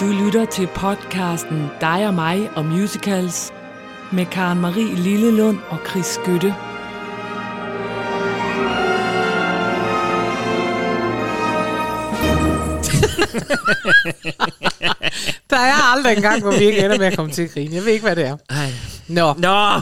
Du lytter til podcasten Dig og mig og musicals med Karen Marie Lillelund og Chris Skytte. Der er aldrig en gang, hvor vi ikke ender med at komme til at grine. Jeg ved ikke, hvad det er. Ej. Nå. Nå!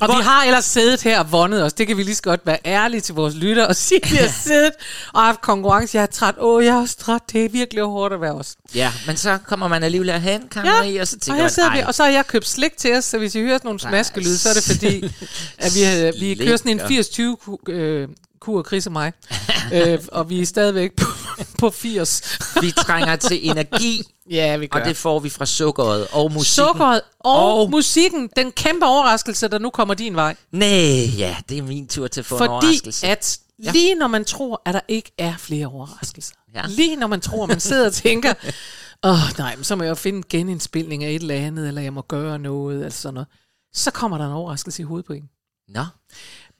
Og Hvor- vi har ellers siddet her og vundet os. Det kan vi lige så godt være ærlige til vores lytter og sige, at vi har siddet og haft konkurrence. Jeg er træt. Åh, jeg er også træt. Det er virkelig hårdt at være os. Ja, men så kommer man alligevel hen, kan ja. Marie, og så og, tænker her man, vi, og så har jeg købt slik til os, så hvis I hører sådan nogle smaskelyd, så er det fordi, at vi, har- vi kører sådan en 80-20 ku- øh, kur, Chris og mig. øh, og vi er stadigvæk på, på 80. vi trænger til energi, Ja, vi gør. og det får vi fra sukkeret og musikken. Sukkeret og, Og- musikken. Den kæmpe overraskelse, der nu kommer din vej. Nej, ja, det er min tur til at få en Fordi overraskelse. at lige når man tror, at der ikke er flere overraskelser, Ja. lige når man tror, man sidder og tænker, åh oh, nej, men så må jeg finde en genindspilning af et eller andet, eller jeg må gøre noget, eller sådan noget. Så kommer der en overraskelse i hovedet på en. Nå,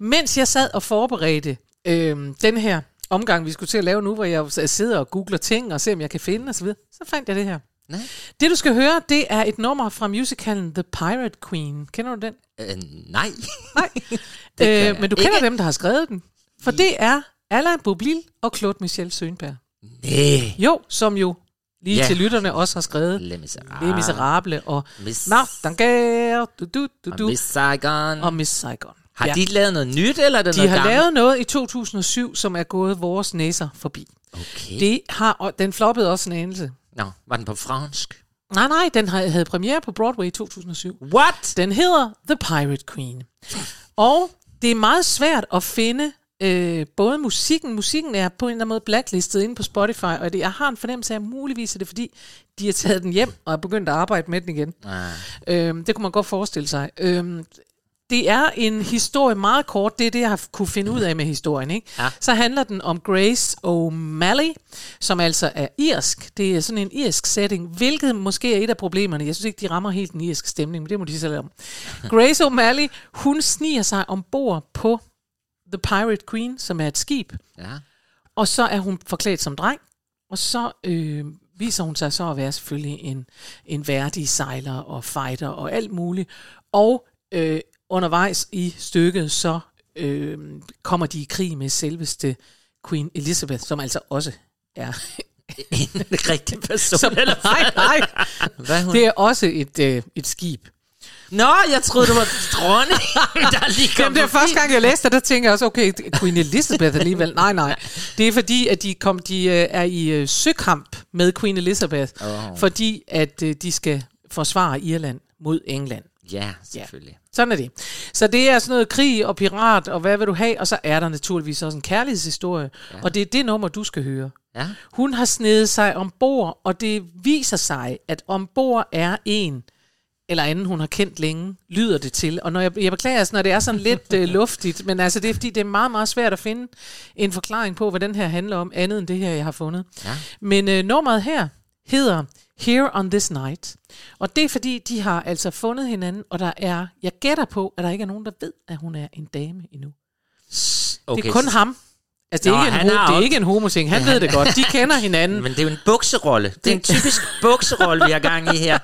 Mens jeg sad og forberedte øh, den her omgang, vi skulle til at lave nu, hvor jeg sidder og googler ting og ser, om jeg kan finde osv., så, så fandt jeg det her. nej. Det du skal høre, det er et nummer fra musicalen The Pirate Queen. Kender du den? Øh, nej. Nej. Øh, men du kender ikke. dem, der har skrevet den. For det er Alain Boublil og Claude Michel Sønberg. Nej. Jo, som jo lige Ja. til lytterne også har skrevet Les Miserables. Les Miserable og Miss- Martin Gare, du, du, du, Og du, Miss Saigon. og Miss Saigon. Har de lavet noget nyt, eller er det de noget har gammelt? lavet noget i 2007, som er gået vores næser forbi. Okay. Det har, og den floppede også en anelse. Nå, var den på fransk? Nej, nej, den havde premiere på Broadway i 2007. What? Den hedder The Pirate Queen. Og det er meget svært at finde øh, både musikken. Musikken er på en eller anden måde blacklistet inde på Spotify, og det, jeg har en fornemmelse af, at muligvis er det fordi, de har taget den hjem og er begyndt at arbejde med den igen. Ah. Øhm, det kunne man godt forestille sig. Øhm, det er en historie meget kort, det er det, jeg har kunne finde ud af med historien. Ikke? Ja. Så handler den om Grace O'Malley, som altså er irsk. Det er sådan en irsk setting, hvilket måske er et af problemerne. Jeg synes ikke, de rammer helt den irske stemning, men det må de selv om. Grace O'Malley, hun sniger sig ombord på The Pirate Queen, som er et skib, Ja. og så er hun forklædt som dreng, og så øh, viser hun sig så at være selvfølgelig en, en værdig sejler og fighter og alt muligt. Og øh, undervejs i stykket, så øh, kommer de i krig med selveste Queen Elizabeth, som altså også er... En rigtig person. Som, nej, nej. Hvad hun? Det er også et, øh, et skib. Nå, jeg troede, det var dronning, der lige kom Jamen, det er første gang, jeg læste det, der tænker jeg også, okay, Queen Elizabeth alligevel. Nej, nej. Det er fordi, at de, kom, de øh, er i øh, søkamp med Queen Elizabeth, Åh. fordi at øh, de skal forsvare Irland mod England. Ja, selvfølgelig. Sådan er det. Så det er sådan noget krig og pirat, og hvad vil du have? Og så er der naturligvis også en kærlighedshistorie. Ja. Og det er det nummer, du skal høre. Ja. Hun har snedet sig ombord, og det viser sig, at ombord er en eller anden, hun har kendt længe, lyder det til. Og når jeg, jeg beklager, altså, når det er sådan lidt øh, luftigt, men altså det er fordi, det er meget, meget svært at finde en forklaring på, hvad den her handler om, andet end det her, jeg har fundet. Ja. Men øh, nummeret her hedder Here on This Night. Og det er fordi, de har altså fundet hinanden, og der er, jeg gætter på, at der ikke er nogen, der ved, at hun er en dame endnu. Okay, det er kun ham. Altså, det er, Nå, ikke, en, han ho- det er ikke en homoting. Han ved det godt. De kender hinanden. Men det er jo en bukserolle. Det er en typisk bukserolle, vi har gang i her.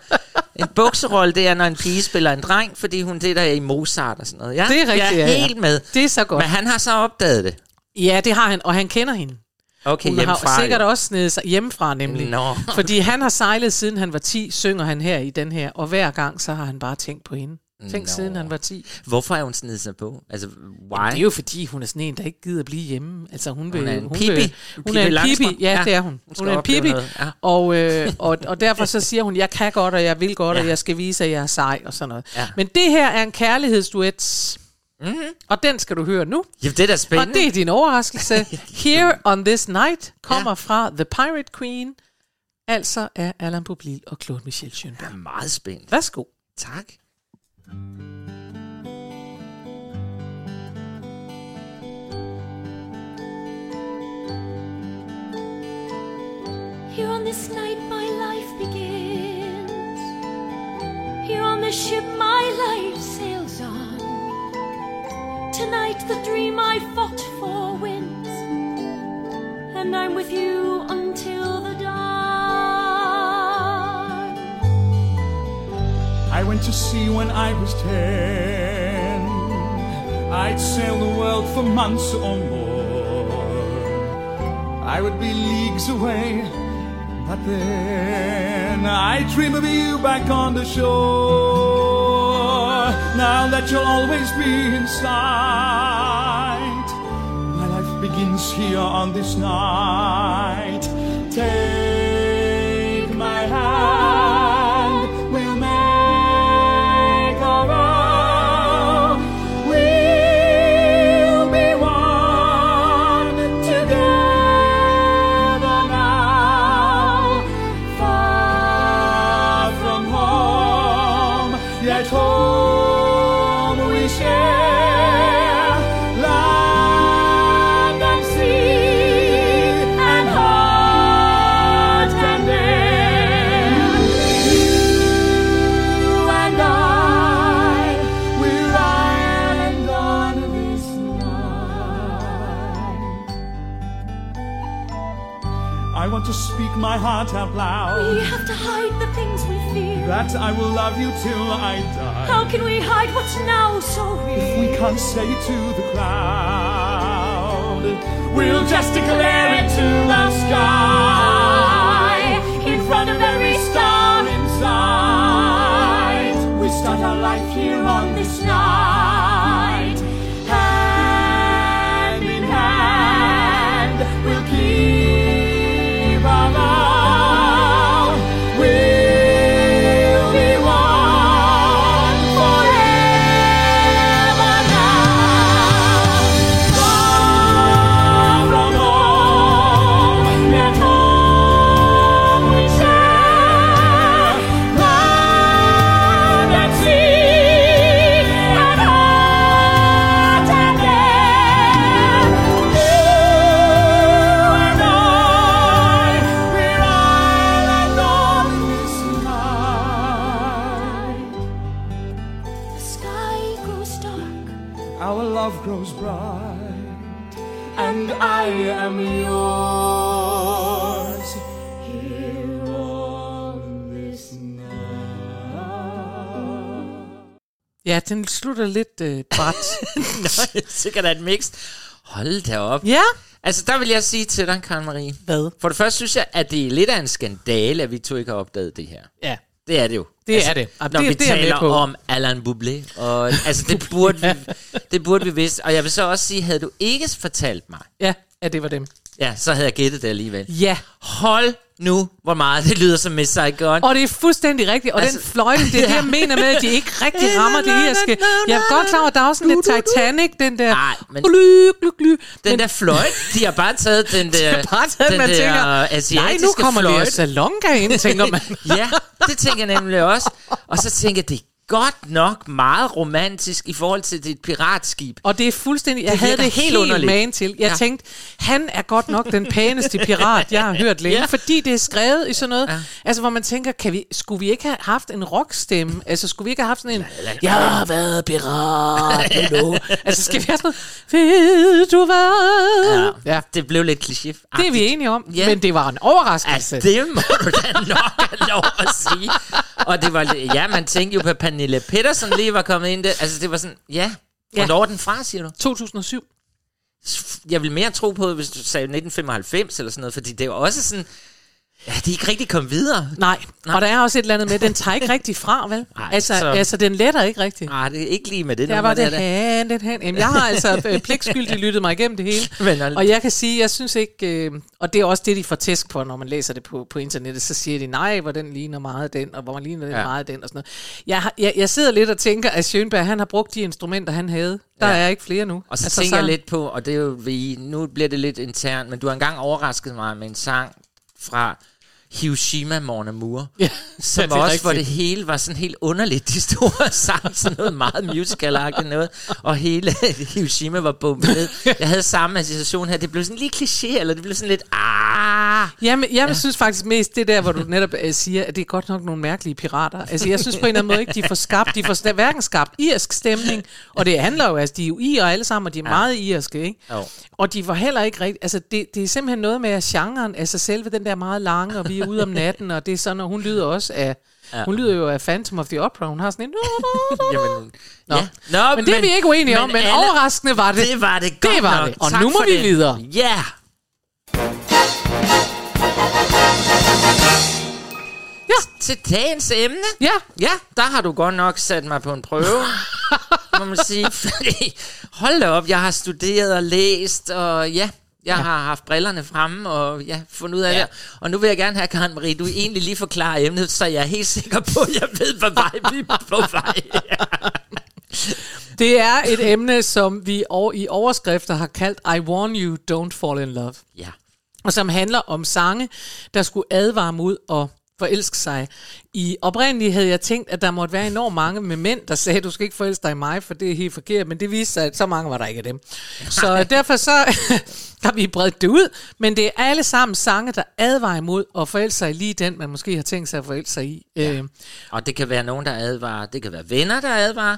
En bukserolle, det er, når en pige spiller en dreng, fordi hun det der er i Mozart og sådan noget. Ja, Det er rigtigt, Jeg ja, er ja. helt med. Det er så godt. Men han har så opdaget det. Ja, det har han, og han kender hende. Okay, Hun hjemmefra. har sikkert jo. også snedet sig hjemmefra nemlig. Nå. Fordi han har sejlet siden han var 10, synger han her i den her, og hver gang så har han bare tænkt på hende. Tænk Nå. siden han var 10. Hvorfor er hun snedet sig på? Altså, why? Det er jo fordi, hun er sådan en, der ikke gider blive hjemme. Altså hun, vil, Hun er en hun pipi. Vil, hun er en pipi, ja, Ja. det er hun. Hun Hun, er en noget, ja. og, øh, og, og derfor så siger hun, jeg kan godt, og jeg vil godt, ja. og jeg skal vise, at jeg er sej, og sådan noget. Ja. Men det her er en kærlighedsduet, Mm-hmm. og den skal du høre nu. Jamen, det er da Og spændende. det er din overraskelse. Here on This Night kommer Ja. fra The Pirate Queen, altså af Alain Boublil og Claude Michel Schoenberg. Jeg er meget spændt. Værsgo. Tak. Here on this night my life begins. Here on this ship my life sails on. Tonight the dream I fought for wins. And I'm with you until the dawn. I went to sea when I was ten. I'd sail the world for months or more. I would be leagues away, but then I dream of you back on the shore. Now that you'll always be in sight, my life begins here on this night. Take out loud. We have to hide the things we feel. That I will love you till I die. How can we hide what's now so real? If we can't say it to the crowd. We'll just declare it to the sky in front of every star inside. We start our life here on this night, Ja, den slutter lidt øh, bræt. Nå, sikkert er et mix. Hold da op. ja, Altså, der vil jeg sige til dig, Karen Marie. hvad? For det første synes jeg, at det er lidt af en skandale, at vi to ikke har opdaget det her. Ja, Det er det jo. Det er det. Ja, Når det- vi det er taler på. om Alain Bublé. Og, altså, det burde, vi, det burde vi vidste. Og jeg vil så også sige, havde du ikke fortalt mig, ja, ja, det var dem. ja, så havde jeg gættet det alligevel. Ja, Hold nu, hvor meget det lyder som Miss Saigon. og det er fuldstændig rigtigt. Og altså, den fløjte, det er det, jeg mener med, at de ikke rigtig rammer det irske. Jeg er godt klar over, at der er også sådan lidt Titanic, den der... Ej, men- Gly, gly, gly. Den der fløjt, de har bare taget den der, Bare taget, den man der tænker, asiatiske nej, nu kommer Lea fløjte. Salonga ind, tænker man. Ja, det tænker jeg nemlig også. Og så tænker jeg, det godt nok meget romantisk i forhold til dit piratskib. Og det er fuldstændig, jeg Det havde det helt helt underligt. magen til. Jeg Ja. ja. tænkte, han er godt nok den pæneste pirat, jeg har hørt længe, Ja. ja. fordi det er skrevet i sådan noget, Ja. ja. altså hvor man tænker, kan vi, skulle vi ikke have haft en rockstemme? Altså skulle vi ikke have haft sådan en, jeg har været pirat, hello. altså skal vi have sådan noget, ved du hvad? Ja. ja. Det blev lidt kliché. Det er vi enige om, Ja. ja. men det var en overraskelse. Altså, det må du da nok lov at sige. Og det var, ja, man tænkte jo på Pernille Pedersen lige var kommet ind der. Altså, det var sådan, ja, hvornår er den fra, siger du? 2007. Jeg vil mere tro på, hvis du sagde 1995 eller sådan noget, fordi det var også sådan, ja, de er ikke rigtig kommet videre. Nej. Nej, og der er også et eller andet med, den tager ikke rigtig fra, vel? Nej, altså, så- altså, den letter ikke rigtig. Nej, det er ikke lige med det Der var det hand in hand. Jamen, jeg har altså øh, pligtskyldigt lyttet mig igennem det hele. Men og jeg kan sige, jeg synes ikke... Øh, og det er også det, de får tæsk for, når man læser det på, på internettet. Så siger de, nej, hvor den ligner meget den, og hvor man ligner den Ja. meget den, og sådan noget. Jeg, har- jeg, jeg sidder lidt og tænker, at Schönberg, han har brugt de instrumenter, han havde. Der Ja. er ikke flere nu. Og så altså, tænker jeg lidt på, og det er jo, vi, nu bliver det lidt internt, men du har engang overrasket mig med en sang fra Hiroshima Mon Amour, Ja, som ja, også, hvor det rigtigt. hele var sådan helt underligt, de store sang, sådan noget meget musical noget, og hele Hiroshima var bombet ned. Jeg havde samme association her, det blev sådan lige kliché, eller det blev sådan lidt, ah. Jamen, jeg ja. synes faktisk mest det der, hvor du netop uh, siger, at det er godt nok nogle mærkelige pirater. Altså, jeg synes på en eller anden måde ikke, de får skabt, de får hverken skabt irsk stemning, og det handler jo, altså, de er jo ir alle sammen, og de er ja. meget irske, ikke? Jo. Og de var heller ikke rigtigt, altså, det, det er simpelthen noget med at genren, altså selve den der meget lange, og vi er ude om natten, og det er sådan, og hun lyder også af, ja. hun lyder jo af Phantom of the Opera, hun har sådan en... Jamen, Nå. ja. Nå, Men det er vi ikke uenige om, men Anna, overraskende var det. Det var det godt Det var nok. det. Og Tak nu må vi det. videre. Ja. Ja. Til dagens emne. Ja, Ja, der har du godt nok sat mig på en prøve, må man sige. Fordi, hold da op, jeg har studeret og læst, og ja, jeg ja. har haft brillerne fremme, og ja, fundet ud af ja. det. Og nu vil jeg gerne have, Karen Marie, du egentlig lige forklare emnet, så jeg er helt sikker på, at jeg ved, hvad vej vi er på vej. det er et emne, som vi i overskrifter har kaldt I warn you, don't fall in love. ja. og som handler om sange, der skulle advare mod at forelske sig. I oprindeligt havde jeg tænkt, at der måtte være enormt mange med mænd, der sagde, du skal ikke forelske dig i mig, for det er helt forkert, men det viste sig, at så mange var der ikke af dem. Så derfor så har vi bredt det ud, men det er alle sammen sange, der advarer imod at forelske sig i lige den, man måske har tænkt sig at forelske sig i. Ja. Og det kan være nogen, der advarer. Det kan være venner, der advarer.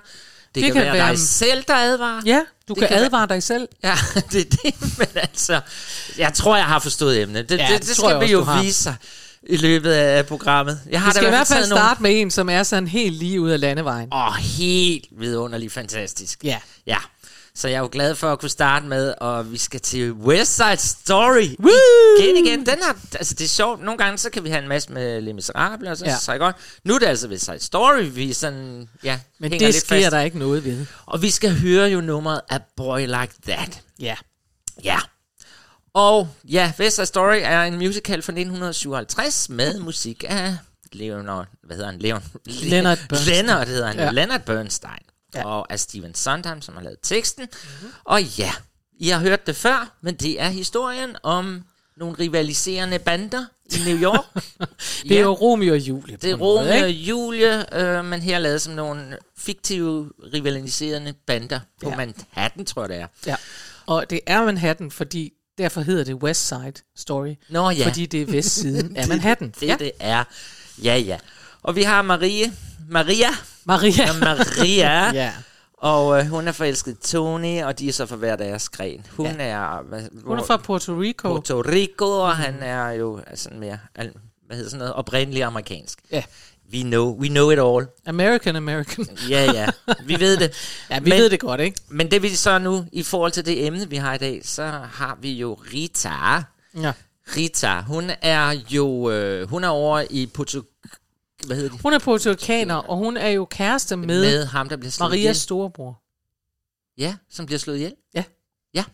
Det, det kan, kan være, være- dig selv, der advarer. ja, du Det kan, kan være- advare dig selv. Ja, det er det, men altså, jeg tror, jeg har forstået emnet. Det, Ja, det det, det tror skal vi jo vise sig i løbet af programmet. Jeg har Vi skal i hvert fald taget nogle- starte med en, som er sådan helt lige ud af landevejen. Åh, oh, helt vidunderligt fantastisk. Ja. Ja. Så jeg er jo glad for at kunne starte med, og vi skal til West Side Story. Woo! Igen, igen. Den har, altså det er sjovt. Nogle gange, så kan vi have en masse med Les Miserables, og så, Ja. så godt. Nu er det altså West Side Story, vi sådan, ja, Men det lidt sker fast. der ikke noget ved. Og vi skal høre jo nummeret A Boy Like That. Ja. Ja. Og ja, West Side Story er en musical fra 1957 med musik af Leonard, hvad hedder han? Leon, Leonard Bernstein. Leonard hedder han, Ja. ja. Leonard Bernstein. Ja. Ja. Og af Steven Sondheim, som har lavet teksten. Mm-hmm. Og ja, I har hørt det før, men det er historien om nogle rivaliserende bander i New York. Det er jo Romeo og Julie. Det er en måde, Romeo og? Julie, øh, men her lavet som nogle fiktive rivaliserende bander på Ja. ja. Manhattan, tror jeg det er. Ja. Og det er Manhattan, fordi derfor hedder det West Side Story. Nå ja. Fordi det er vestsiden af Manhattan. Det, ja. det er. Ja, ja. Og vi har Marie. Maria. Maria. Ja, Maria. ja. Og øh, hun er forelsket i Tony, og de er så for hver deres gren. Hun ja. er... Hvad, Hun er fra Puerto Rico. Puerto Rico, og han er jo altså mere... al- Hvad hedder sådan noget? Oprindelig amerikansk. Ja. We know, we know it all. American American. Ja, ja. Vi ved det. Ja, vi Men- ved det godt, ikke? Men det vi så nu, i forhold til det emne, vi har i dag, så har vi jo Rita. Ja. Rita, hun er jo... Øh, hun er over i Puerto... Hvad hedder de? Hun er puertoricaner, og hun er jo kæreste med, med ham, der bliver slået Marias ihjel. storebror. Ja, som bliver slået ihjel. Ja. Ja.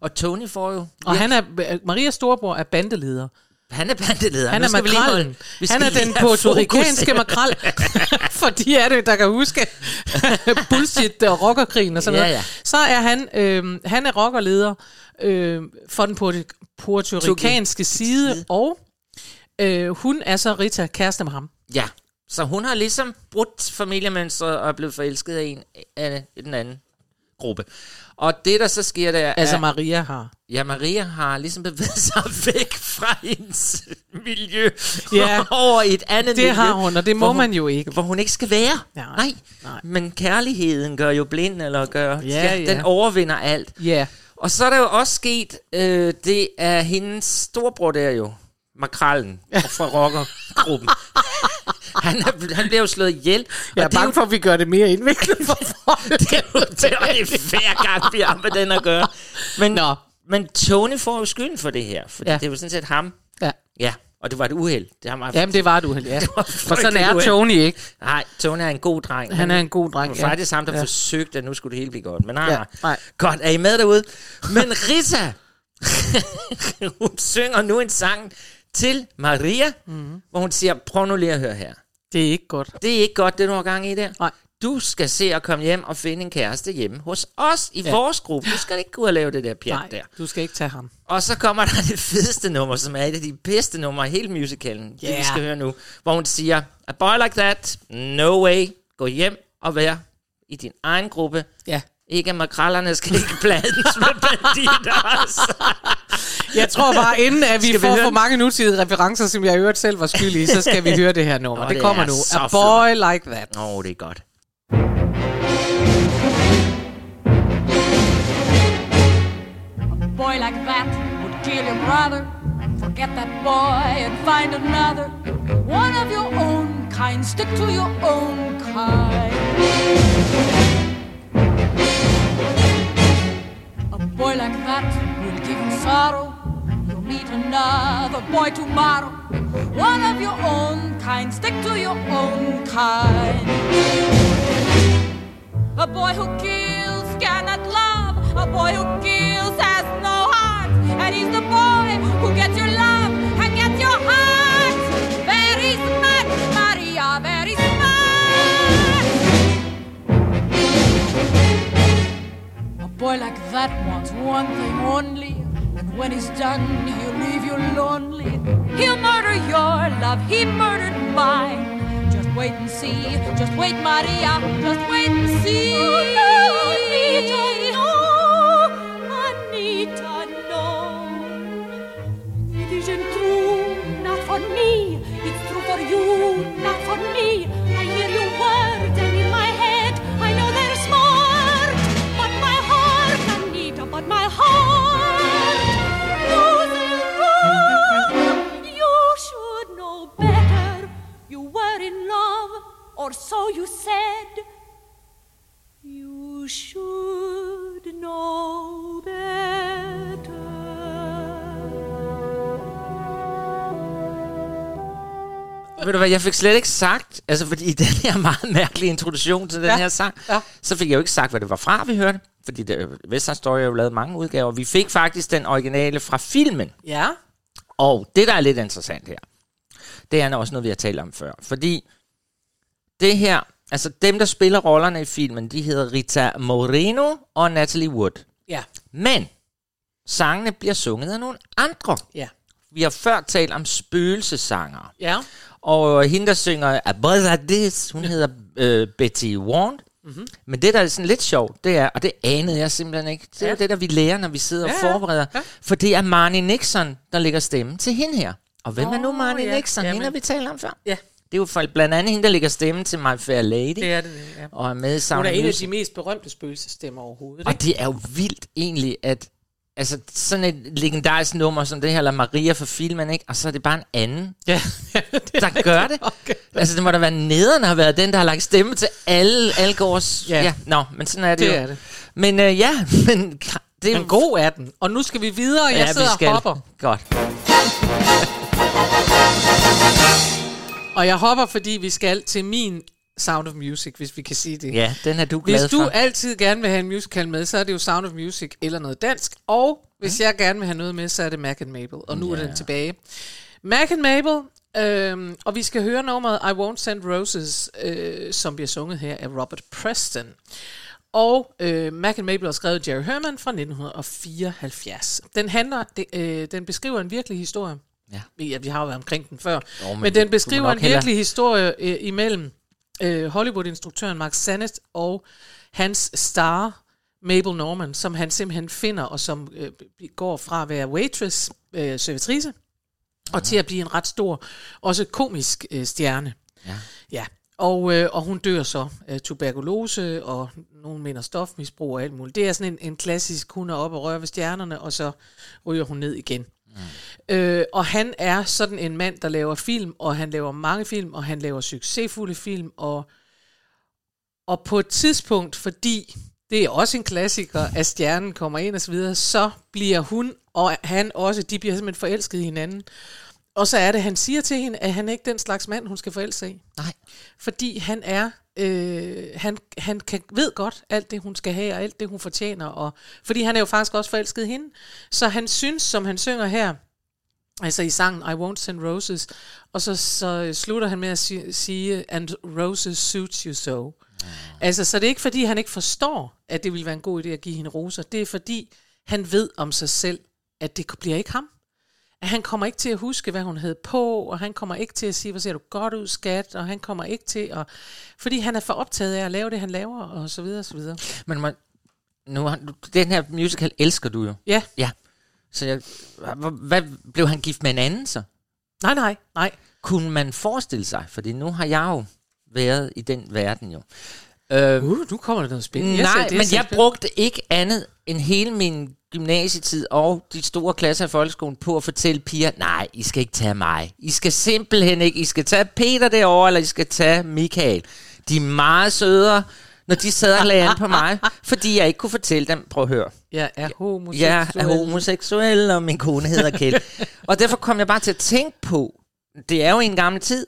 Og Tony får jo... Og han er, Marias storebror er bandeleder. Han er bandeleder. Han er makrallen. Han er den fokus. makrel. For de er det, der kan huske bullshit og rockerkrigen og sådan Ja, noget. ja. Så er han, øh, han er rockerleder øh, for den side, side. og øh, hun er så Rita kæreste med ham. Ja, så hun har ligesom brudt familiemønstret og er blevet forelsket af en af den anden gruppe. Og det, der så sker, der Altså er... Maria har. Ja, Maria har ligesom bevæget sig væk fra hendes miljø Ja, over et andet Det miljø. har hun, og det må hun- man jo ikke. Hvor hun ikke skal være. Nej, Nej. nej. Men kærligheden gør jo blind, eller gør... Ja, ja. Den overvinder alt. Ja, Og så er der jo også sket, øh, det er hendes storbror der jo, Makrallen fra rockergruppen. han, er, han bliver jo slået ihjel. jeg er og det bange jo, for, at vi gør det mere indviklet for folk. det er jo det er jo hver gang, vi har med den at gøre. Men, Nå. men Tony får jo skylden for det her, fordi Ja. det er jo sådan set ham. Ja. Ja, og det var et uheld. Det har mig Jamen, det var du uheld, ja. var For sådan er uheld. Tony ikke. Nej, Tony er en god dreng. Han er en god dreng, Det var ja. faktisk ham, der Ja. forsøgte, at nu skulle det hele blive godt. Men nej, Ja, nej. Godt, er I med derude? Men Rita, hun synger nu en sang til Maria, mm. hvor hun siger, prøv nu lige at høre her. Det er ikke godt. Det er ikke godt, det du har gang i der. Nej. Du skal se at komme hjem og finde en kæreste hjemme hos os i Ja. vores gruppe. Du skal ikke gå og lave det der pjat Nej, der. du skal ikke tage ham. Og så kommer der det fedeste nummer, som er et af de bedste numre i hele musicalen. Det Ja. vi skal høre nu. Hvor hun siger, a boy like that, no way, gå hjem og vær i din egen gruppe. Ja. Ikke at makrallerne skal ikke blandes med banditter. Jeg tror bare, inden at vi Skal vi får høre for mange nutidige referencer, som jeg i øvrigt selv var skyld i, så skal vi høre det her nummer. Nå, det, det kommer er nu. A boy like that. Åh, oh, det er godt. boy like that would kill your brother. Forget that boy and find another. One of your own kind. Stick to your own kind. A boy like that will give you sorrow. Meet another boy tomorrow. One of your own kind. Stick to your own kind. A boy who kills cannot love. A boy who kills has no heart. And he's the boy who gets your love and gets your heart. Very smart, Maria, very smart. A boy like that wants one thing only. When he's done, he'll leave you lonely. He'll murder your love, he murdered mine. Just wait and see, just wait, Maria, just wait and see. Oh, Anita, no, Anita, no. It isn't true, not for me. It's true for you, not for me. Ved du hvad, jeg fik slet ikke sagt, altså fordi i den her meget mærkelige introduktion til den Ja, her sang, ja. så fik jeg jo ikke sagt, hvad det var fra, vi hørte. Fordi West Side Story har jo lavet mange udgaver. Vi fik faktisk den originale fra filmen. Ja. Og det, der er lidt interessant her, det er også noget, vi har talt om før. Fordi det her, altså dem, der spiller rollerne i filmen, de hedder Rita Moreno og Natalie Wood. Ja. Men sangene bliver sunget af nogle andre. Ja. Vi har før talt om spøgelsesangere. Ja. Og hende, der synger A Boy Like This, hun hedder øh, Betty Warren. Mm-hmm. Men det, der er sådan lidt sjovt, det er, og det anede jeg simpelthen ikke, det er Ja. ja. det, der vi lærer, når vi sidder Ja, og ja, forbereder. ja. For det er Marnie Nixon, der lægger stemme til hende her. Og hvem oh, er nu Marnie ja. Nixon? Jamen. Hende har vi talt om før. Ja. Det er jo for, blandt andet hende, der lægger stemme til My Fair Lady. Det er det, ja. Og er med i Hun er en af de mest berømte spøgelsestemmer overhovedet. Og Ikke? det er jo vildt egentlig, at altså, sådan et legendarisk nummer som det her, eller Maria for filmen, ikke? og så er det bare en anden, Ja, det er der gør det. Okay. Altså, det må da være nederen have været den, der har lagt stemme til alle Algårds... Ja. Ja. Nå, men sådan er det, Det jo. er det. Men øh, ja, men det er Men god er den. Og nu skal vi videre, og jeg ja, sidder vi skal. og hopper. Godt. Og jeg hopper, fordi vi skal til min Sound of Music, hvis vi kan sige det. Ja, den er du glad Hvis du for. altid gerne vil have en musical med, så er det jo Sound of Music eller noget dansk. Og hvis jeg gerne vil have noget med, så er det Mac and Mabel. Og nu er den tilbage. Mac and Mabel, øhm, og vi skal høre nummeret I Won't Send Roses, øh, som bliver sunget her af Robert Preston. Og øh, Mac and Mabel er skrevet Jerry Herman fra 1974. Den handler, det, øh, den beskriver en virkelig historie. Ja. Vi, ja, vi har jo været omkring den før. Jo, men, men den beskriver en hellere- virkelig historie øh, imellem øh, Hollywood-instruktøren Mark Sannett og hans star Mabel Norman, som han simpelthen finder, og som øh, går fra at være waitress, øh, servitrice, og til at blive en ret stor, også komisk øh, stjerne. Ja. Ja, og, øh, og hun dør så af tuberkulose, og nogen mener stofmisbrug og alt muligt. Det er sådan en, en klassisk, hun er oppe og rører ved stjernerne, og så ryger hun ned igen. Mm. Øh, og han er sådan en mand, der laver film, og han laver mange film, og han laver succesfulde film, og, og på et tidspunkt, fordi det er også en klassiker, at stjernen kommer ind og så videre, så bliver hun og han også, de bliver simpelthen forelsket i hinanden. Og så er det, han siger til hende, at han er ikke den slags mand, hun skal forelske sig i. Nej. Fordi han er, øh, han, han kan, ved godt alt det, hun skal have, og alt det, hun fortjener. Og, fordi han er jo faktisk også forelsket hende. Så han synes, som han synger her, altså i sangen I Won't Send Roses, og så, så slutter han med at si- sige, and roses suits you so. Altså, så det er ikke fordi, han ikke forstår, at det ville være en god idé at give hende roser. Det er fordi, han ved om sig selv, at det bliver ikke ham. At han kommer ikke til at huske, hvad hun hed på, og han kommer ikke til at sige, hvor ser du godt ud, skat, og han kommer ikke til at... Fordi han er for optaget af at lave det, han laver, og så videre, og så videre. Men man, nu, den her musical elsker du jo. Ja, Ja. Så jeg, hvad, hvad, blev han gift med en anden så? Nej, nej, nej. Kunne man forestille sig, fordi nu har jeg jo været i den verden jo. Øh, Uh, nu kommer der noget spændende. Nej, er men jeg spændende. brugte ikke andet end hele min gymnasietid og de store klasser i folkeskolen på at fortælle piger, nej, I skal ikke tage mig. I skal simpelthen ikke. I skal tage Peter derovre, eller I skal tage Michael. De er meget sødere, når de sad og lagde an på mig, fordi jeg ikke kunne fortælle dem, prøv at høre. Jeg er homoseksuel. Jeg er homoseksuel, og min kone hedder Kjeld. og derfor kom jeg bare til at tænke på, det er jo en gammel tid.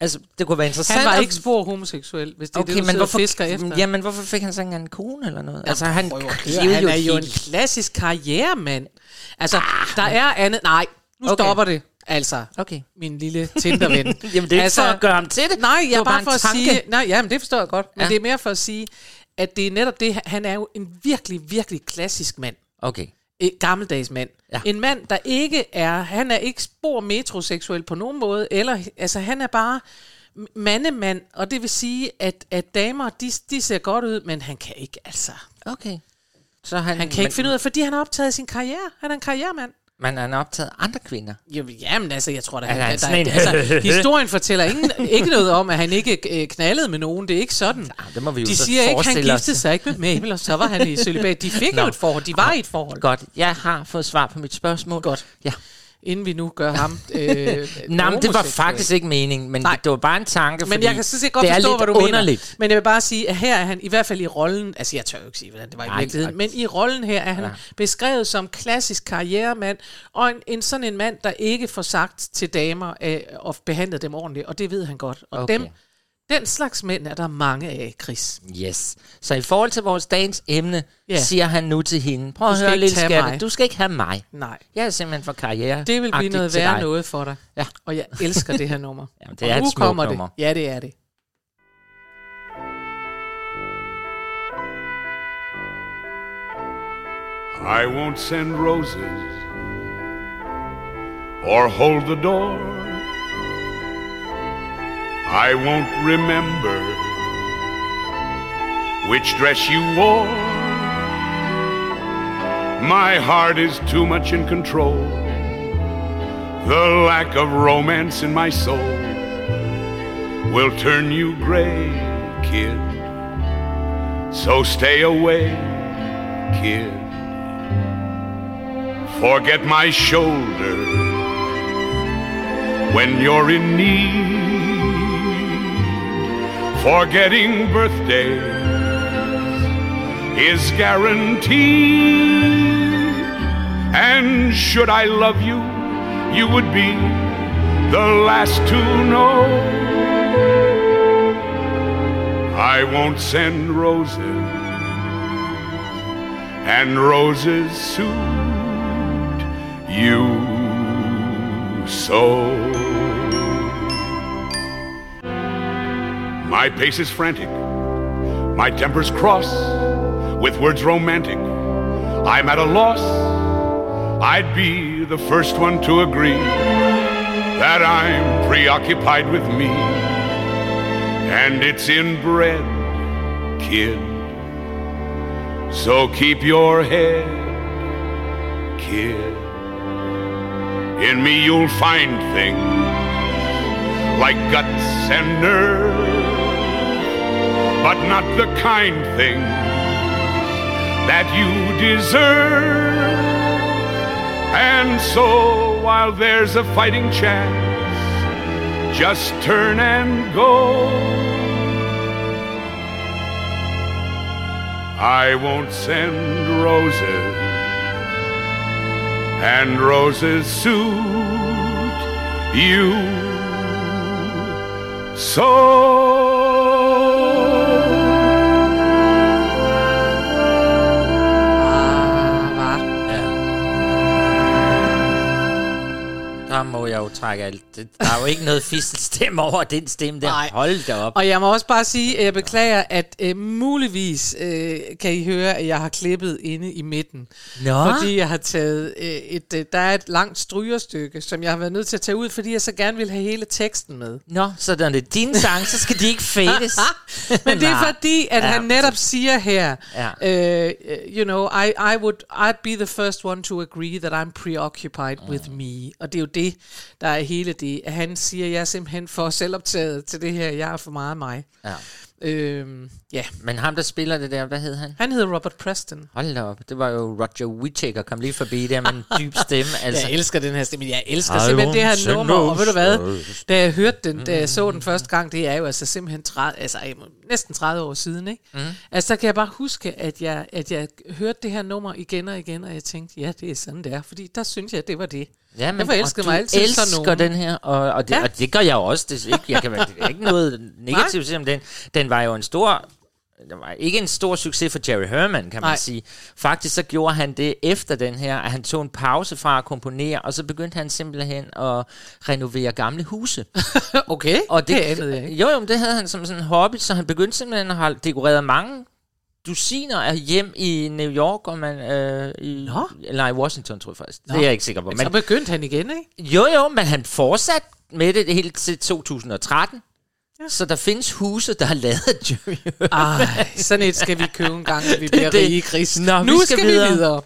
Altså, det kunne være interessant. Han var ikke spor homoseksuel, hvis det er Okay, det, du men hvorfor, fisker efter. Jamen, hvorfor fik han så ikke en kone eller noget? altså, han, Prøv han er jo en klassisk karrieremand. Altså, der er andet... Nej, nu Ah, Okay. stopper det. Altså, Okay. min lille Tinder-ven. Jamen, det er ikke for at gøre ham til det. Nej, Det jeg var er bare bare for at tanke. sige... Nej, ja, men det forstår jeg godt. Men Ja. det er mere for at sige, at det er netop det, han er jo en virkelig, virkelig klassisk mand. Okay. En gammeldags mand. Ja. En mand, der ikke er... Han er ikke spor metroseksuel på nogen måde, eller... Altså, han er bare mandemand, og det vil sige, at, at damer, de, de ser godt ud, men han kan ikke, altså... Okay. Så han, Han kan ikke finde ud af, fordi han har optaget sin karriere. Han er en karrieremand. Men han har optaget andre kvinder. Jo, jamen altså, jeg tror da, han, han der, en- altså, historien fortæller ingen, ikke noget om, at han ikke øh, knaldede med nogen. Det er ikke sådan. Ja, det må vi De siger ikke, han forestille os. giftede sig ikke med Mabel, og så var han i celibat. De fik Nå. jo et forhold. De var i et forhold. Godt, jeg har fået svar på mit spørgsmål. Godt. Ja. Inden vi nu gør ham øh, Nej, men det var faktisk ikke meningen, men Nej. det, var bare en tanke, Men jeg kan sådan set godt det er forstå, lidt hvad du underligt. mener. Men jeg vil bare sige, at her er han i hvert fald i rollen, altså jeg tør jo ikke sige, hvordan det var i Nej, virkeligheden, men i rollen her er han Ja. beskrevet som klassisk karrieremand, og en, en sådan en mand, der ikke får sagt til damer øh, og behandlet dem ordentligt, og det ved han godt. Og Okay. dem, den slags mænd er der mange af, Chris. Yes. Så i forhold til vores dagens emne, Ja. siger han nu til hende, prøv Du at skal høre, ikke lille skatte, mig. du skal ikke have mig. Nej. Jeg er simpelthen for karriere. Det vil blive noget værre noget for dig. Ja. Og jeg elsker det her nummer. Jamen, det og er et nu smukt kommer nummer. det. Ja, det er det. I won't send roses or hold the door. I won't remember which dress you wore. My heart is too much in control. The lack of romance in my soul will turn you gray, kid. So stay away, kid. Forget my shoulder when you're in need. Forgetting birthdays is guaranteed. And should I love you, you would be the last to know. I won't send roses, and roses suit you so. My pace is frantic, my temper's cross, with words romantic. I'm at a loss. I'd be the first one to agree that I'm preoccupied with me, and it's inbred, kid. So keep your head, kid. In me you'll find things like guts and nerve, but not the kind things that you deserve. And so while there's a fighting chance, just turn and go. I won't send roses, and roses suit you so. Så må jeg jo trække alt. Der er jo ikke noget fistelstemme over den stemme der. Nej. Hold da op. Og jeg må også bare sige, at jeg beklager, at øh, muligvis øh, kan I høre, at jeg har klippet inde i midten. Nå. Fordi jeg har taget øh, et, øh, der er et langt strygerstykke, som jeg har været nødt til at tage ud, fordi jeg så gerne vil have hele teksten med. Nå, så når det er din sang, så skal de ikke fades. Men det er fordi, at Ja. han netop siger her, Ja. øh, you know, I, I would I'd be the first one to agree that I'm preoccupied Mm. with me. Og det er jo det, der er hele det. At han siger, jeg er simpelthen for selvoptaget til det her. Jeg er for meget mig. Ja. Øhm, ja. Men ham, der spiller det der, hvad hed han? Han hedder Robert Preston. Hold da op, det var jo Roger Whittaker, kom lige forbi der med en dyb stemme. Altså, Jeg elsker den her stemme. Jeg elsker I simpelthen det her nummer. Og ved du hvad? Da jeg hørte den, da jeg så den første gang, det er jo altså simpelthen 30, altså, næsten 30 år siden. Ikke? Mm. Altså, der kan jeg bare huske, at jeg, at jeg hørte det her nummer igen og igen, og jeg tænkte, ja, det er sådan, det er. Fordi der synes jeg, at det var det. Ja, men, jeg forelskede og mig altid elsker sådan nogen. den her, og, og, det, Ja. og det gør jeg også. Det ikke, jeg kan, det er ikke noget negativt til om den. Den var jo en stor... Den var ikke en stor succes for Jerry Herman, kan man Nej. sige. Faktisk så gjorde han det efter den her, at han tog en pause fra at komponere, og så begyndte han simpelthen at renovere gamle huse. Okay, Og det, det anede jeg ikke. Jo, jo, det havde han som sådan en hobby, så han begyndte simpelthen at have dekoreret mange dusiner af hjem i New York, og man, øh, i, Nå. eller i Washington, tror jeg faktisk. Nå. Det er jeg ikke sikker på. Men, så begyndte han igen, ikke? jo, jo, men han fortsatte med det helt til 2013. Ja. Så der findes huse, der har lavet Herman. Ej, sådan et skal vi købe en gang, vi bliver det. rige, Chris. Nå, nu vi skal skal videre. vi videre.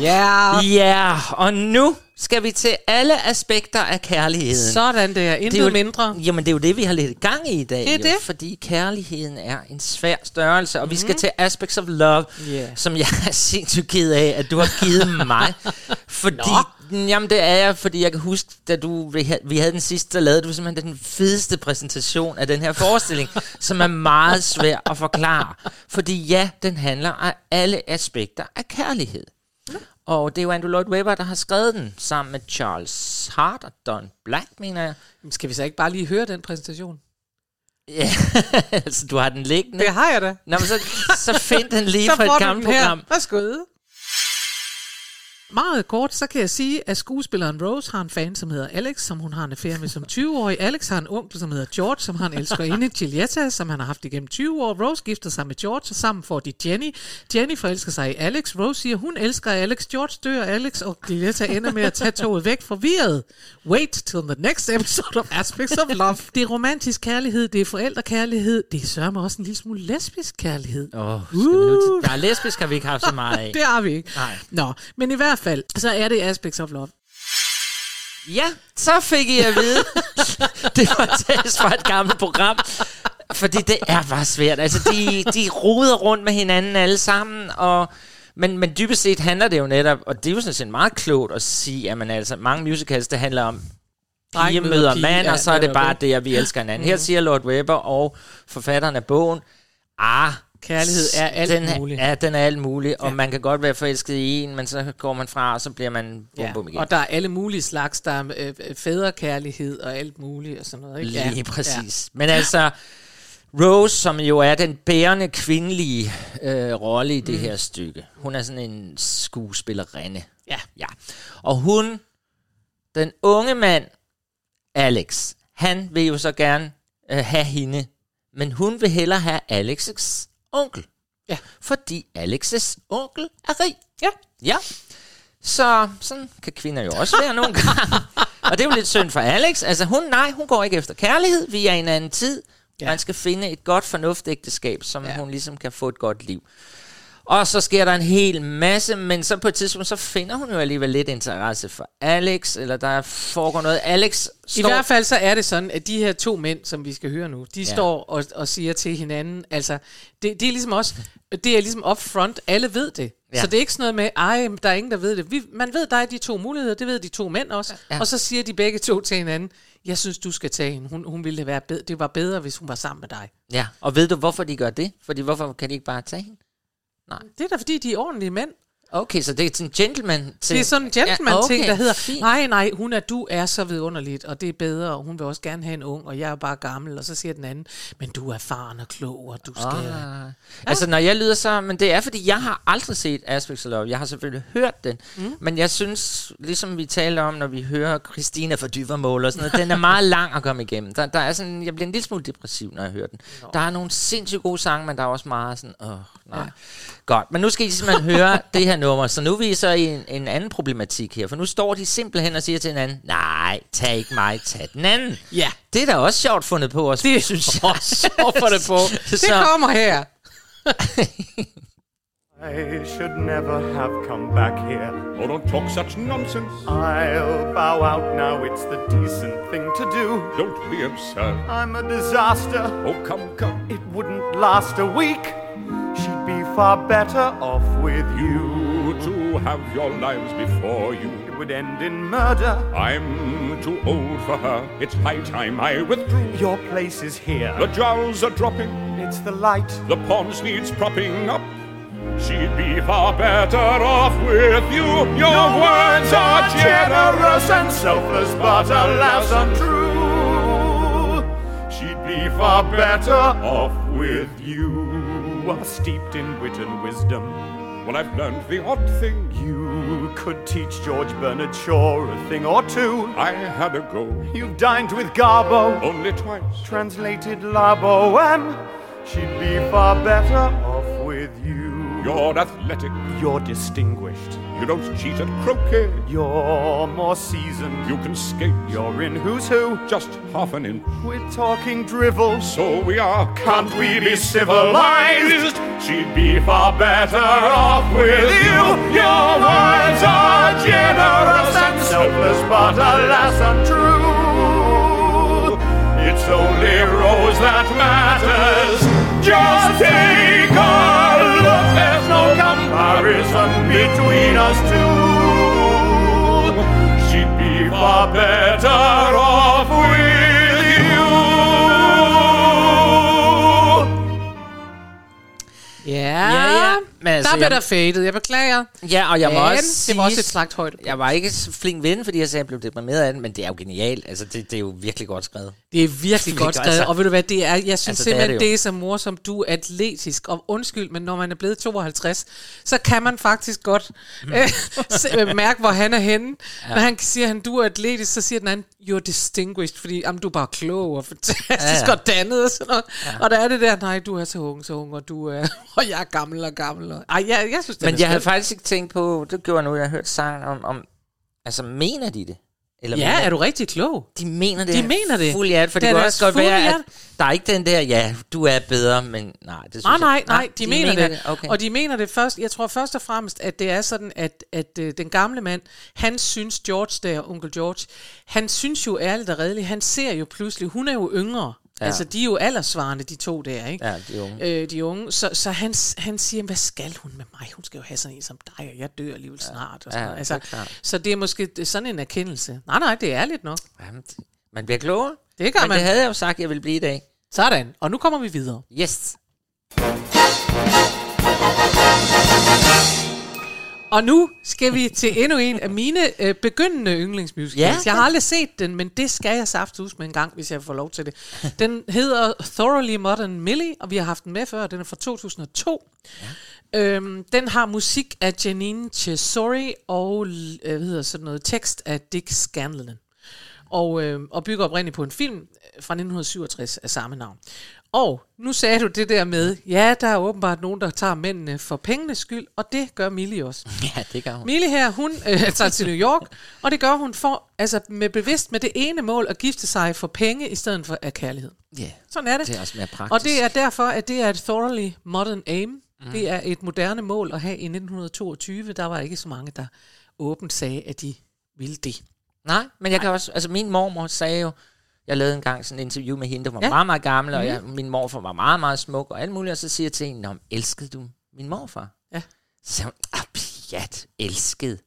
Ja, Ja, og nu skal vi til alle aspekter af kærligheden. sådan der. Det Intet er jo, mindre. Jamen, det er jo det, vi har lidt gang i i dag. Det er jo, det. Fordi kærligheden er en svær størrelse, og mm. vi skal til aspects of love, Ja. som jeg er sindssygt ked af, at du har givet mig. Fordi, jamen det er jeg, fordi jeg kan huske, da du, vi havde- vi havde den sidste, der lavede du simpelthen den fedeste præsentation af den her forestilling, som er meget svær at forklare. Fordi ja, den handler om alle aspekter af kærlighed. Og det er jo Andrew Lloyd Webber, der har skrevet den, sammen med Charles Hart og Don Black, mener jeg. Skal vi så ikke bare lige høre den præsentation? Ja, altså du har den liggende. Det har jeg da. Nå, men så, så find den lige så fra et gammelt program. Værsgo. Meget kort, så kan jeg sige, at skuespilleren Rose har en fan, som hedder Alex, som hun har en affære med som 20-årig. Alex har en onkel, som hedder George, som har en elskerinde, Giulietta, som han har haft igennem 20 år. Rose gifter sig med George, og sammen får de Jenny. Jenny forelsker sig i Alex. Rose siger, hun elsker Alex. George dør, Alex og Giulietta ender med at tage toget væk forvirret. Wait till the next episode of Aspects of Love. Det er romantisk kærlighed, det er forældrekærlighed, det er sørme også en lille smule lesbisk kærlighed. Åh, oh, skal vi nu til... Der er lesbisk, har vi ikke haft så meget af. Det har vi ikke. Nej. Nå, men i hvert fald, så er det Aspects of Love. Ja, så fik I at vide. det var test fra et gammelt program. Fordi det er bare svært. Altså, de, de roder rundt med hinanden alle sammen, og... Men, men dybest set handler det jo netop, og det er jo sådan set meget klogt at sige, at man altså, mange musicals, det handler om pige møder pige, mand, ja, og så er det bare det. det, at vi elsker hinanden. Her siger Lord Webber og forfatteren af bogen, ah, Kærlighed er alt den muligt. Ja, den er alt mulig, og Ja. man kan godt være forelsket i en, men så går man fra, og så bliver man bum, Ja, bum igen. og der er alle mulige slags. Der er øh, øh, fædrekærlighed og alt muligt og sådan noget. Ikke? Lige ja. præcis. Men altså, Rose, som jo er den bærende kvindelige øh, rolle i det mm. her stykke, hun er sådan en skuespillerinde. Ja. ja. Og hun, den unge mand, Alex, han vil jo så gerne øh, have hende, men hun vil hellere have Alex's onkel. Ja. Fordi Alex's onkel er rig. Ja. Ja. Så sådan kan kvinder jo også være nogle gange. Og det er jo lidt synd for Alex. Altså hun, nej, hun går ikke efter kærlighed. Vi er i en anden tid. Ja. Man skal finde et godt fornuftægteskab, som ja. hun ligesom kan få et godt liv. Og så sker der en hel masse, men så på et tidspunkt, så finder hun jo alligevel lidt interesse for Alex, eller der foregår noget. Alex I står... hvert fald så er det sådan, at de her to mænd, som vi skal høre nu, de ja. Står og, og siger til hinanden, altså, det, det er ligesom også, det er ligesom up front, alle ved det. Ja. Så det er ikke sådan noget med, ej, der er ingen, der ved det. Vi, man ved, der er de to muligheder, det ved de to mænd også. Ja. Og så siger de begge to til hinanden, jeg synes, du skal tage hende. Hun, hun ville være bedre, det var bedre, hvis hun var sammen med dig. Ja, og ved du, hvorfor de gør det? Fordi hvorfor kan de ikke bare tage hende? Nej. Det er da fordi, de er ordentlige mænd. Okay, så det er sådan en gentleman ting. Det er sådan en gentleman-ting, Ja, der hedder, fint. nej, nej, hun er, du er så vidunderligt, og det er bedre, og hun vil også gerne have en ung, og jeg er bare gammel, og så siger den anden, men du er erfaren og klog, og du skal... Ah. Altså, når jeg lyder så... Men det er, fordi jeg har aldrig set Aspects of Love. Jeg har selvfølgelig hørt den. Mm. Men jeg synes, ligesom vi taler om, når vi hører Christina for Dyvermål og sådan noget, den er meget lang at komme igennem. Der, der er sådan, jeg bliver en lille smule depressiv, når jeg hører den. Nå. Der er nogle sindssygt gode sange, men der er også meget sådan... Åh, nej. Ja. Godt, men nu skal I simpelthen høre det her nummer. Så nu er vi så i en, en anden problematik her. For nu står de simpelthen og siger til hinanden, nej, tag ikke mig, tag den anden. Ja, Det er da også sjovt fundet på os, det synes jeg. også sjovt for det på. Det Så- kommer her. I should never have come back here. Oh, don't talk such nonsense. I'll bow out now, it's the decent thing to do. Don't be absurd. I'm a disaster. Oh, come, come. It wouldn't last a week. She'd be far better off with you. You two have your lives before you. It would end in murder. I'm too old for her. It's high time I withdrew. Your place is here. The jowls are dropping. It's the light. The pawns needs propping up. She'd be far better off with you. Your words are generous and selfless, but alas untrue. She'd be far better off with you. You are steeped in wit and wisdom. Well, I've learned the odd thing. You could teach George Bernard Shaw a thing or two. I had a go, You've dined with Garbo, only twice. translated La Boheme. She'd be far better off with you. You're athletic. You're distinguished. You don't cheat at croquet. You're more seasoned. You can skate. You're in Who's Who. just half an inch. We're talking drivel. So we are. Can't we be civilized? She'd be far better off with you. Your words are generous and selfless, but alas untrue. It's only Rose that matters. Just take a look. There's no comparison between us two. She'd be far better off with you. Ja, Ja, ja. Men altså, der blev jeg- der fadet. Jeg beklager. Ja, og jeg må Men også det var også sige- et slagt højde. Jeg var ikke flink ven, fordi jeg sagde, at jeg blev deprimeret af den, men det er jo genialt. Altså, det, det er jo virkelig godt skrevet. Det er virkelig godt Altså- skrevet, og ved du hvad, det er, jeg synes Altså, altså, det er simpelthen, det det, er så morsomt, du er atletisk, og undskyld, men når man er blevet 52, så kan man faktisk godt Mm. øh, mærke, hvor han er henne. Ja. Når han siger, at du er atletisk, så siger den anden, you're distinguished, fordi jamen, du er bare klog og fantastisk ja. ja. og dannet og sådan noget. Ja. Og der er det der, nej, du er så ung, så ung, og du er, og jeg er gammel og gammel. Og, ej, jeg, jeg synes, det Men jeg havde skønt. faktisk ikke tænkt på, det gjorde nu, jeg har hørt sangen om, om altså mener de det? Eller Ja, mener- er du rigtig klog? De mener det. De mener det. Fuld hjerte, for det, Det det kan også godt være, at hjerte. der er ikke den der, ja, du er bedre, men nej, det synes Nej, nej, nej, de, de mener, mener det. Okay. Og de mener det først, jeg tror først og fremmest, at det er sådan, at, at øh, den gamle mand, han synes George der, onkel George, han synes jo ærligt og redeligt, han ser jo pludselig, hun er jo yngre, Ja. ja. altså de er jo aldersvarende, de to der, ikke? Ja, de unge. Øh, de unge. Så, så han, han siger, hvad skal hun med mig? Hun skal jo have sådan en som dig, og jeg dør alligevel snart. Og sådan Ja, noget. det altså, klart. så det er måske sådan en erkendelse. Nej, nej, det er ærligt nok. Jamen, det- man bliver klogere. Det gør men man. det havde jeg jo sagt, jeg ville blive i dag. Sådan, og nu kommer vi videre. Yes. Og nu skal vi til endnu en af mine øh, begyndende yndlingsmusicals. Ja. Jeg har aldrig set den, men det skal jeg saftus med en gang, hvis jeg får lov til det. Den hedder Thoroughly Modern Millie, og vi har haft den med før. Den er fra 2002. Ja. Øhm, den har musik af Janine Chesori og øh, hvad hedder sådan noget, tekst af Dick Scanlon. Og, øh, og bygger oprindeligt på en film øh, fra 1967 af samme navn. Og nu sagde du det der med, ja, der er åbenbart nogen, der tager mændene for pengenes skyld, og det gør Millie også. Ja, det gør hun. Mille her, hun øh, tager til New York, og det gør hun for, altså med bevidst med det ene mål at gifte sig for penge i stedet for af kærlighed. Ja, Sådan er det. det er også mere praktisk. Og det er derfor, at det er et thoroughly modern aim. Mm. Det er et moderne mål at have i 1922. Der var ikke så mange, der åbent sagde, at de ville det. Nej, men jeg kan også, altså min mormor sagde jo, jeg lavede engang sådan en interview med hende, der var Ja. meget, meget gammel, og jeg, min morfar var meget, meget smuk og alt muligt, og så siger jeg til hende, "Nå, men elskede du min morfar? Ja. Så hun, ah, pjat, elsket.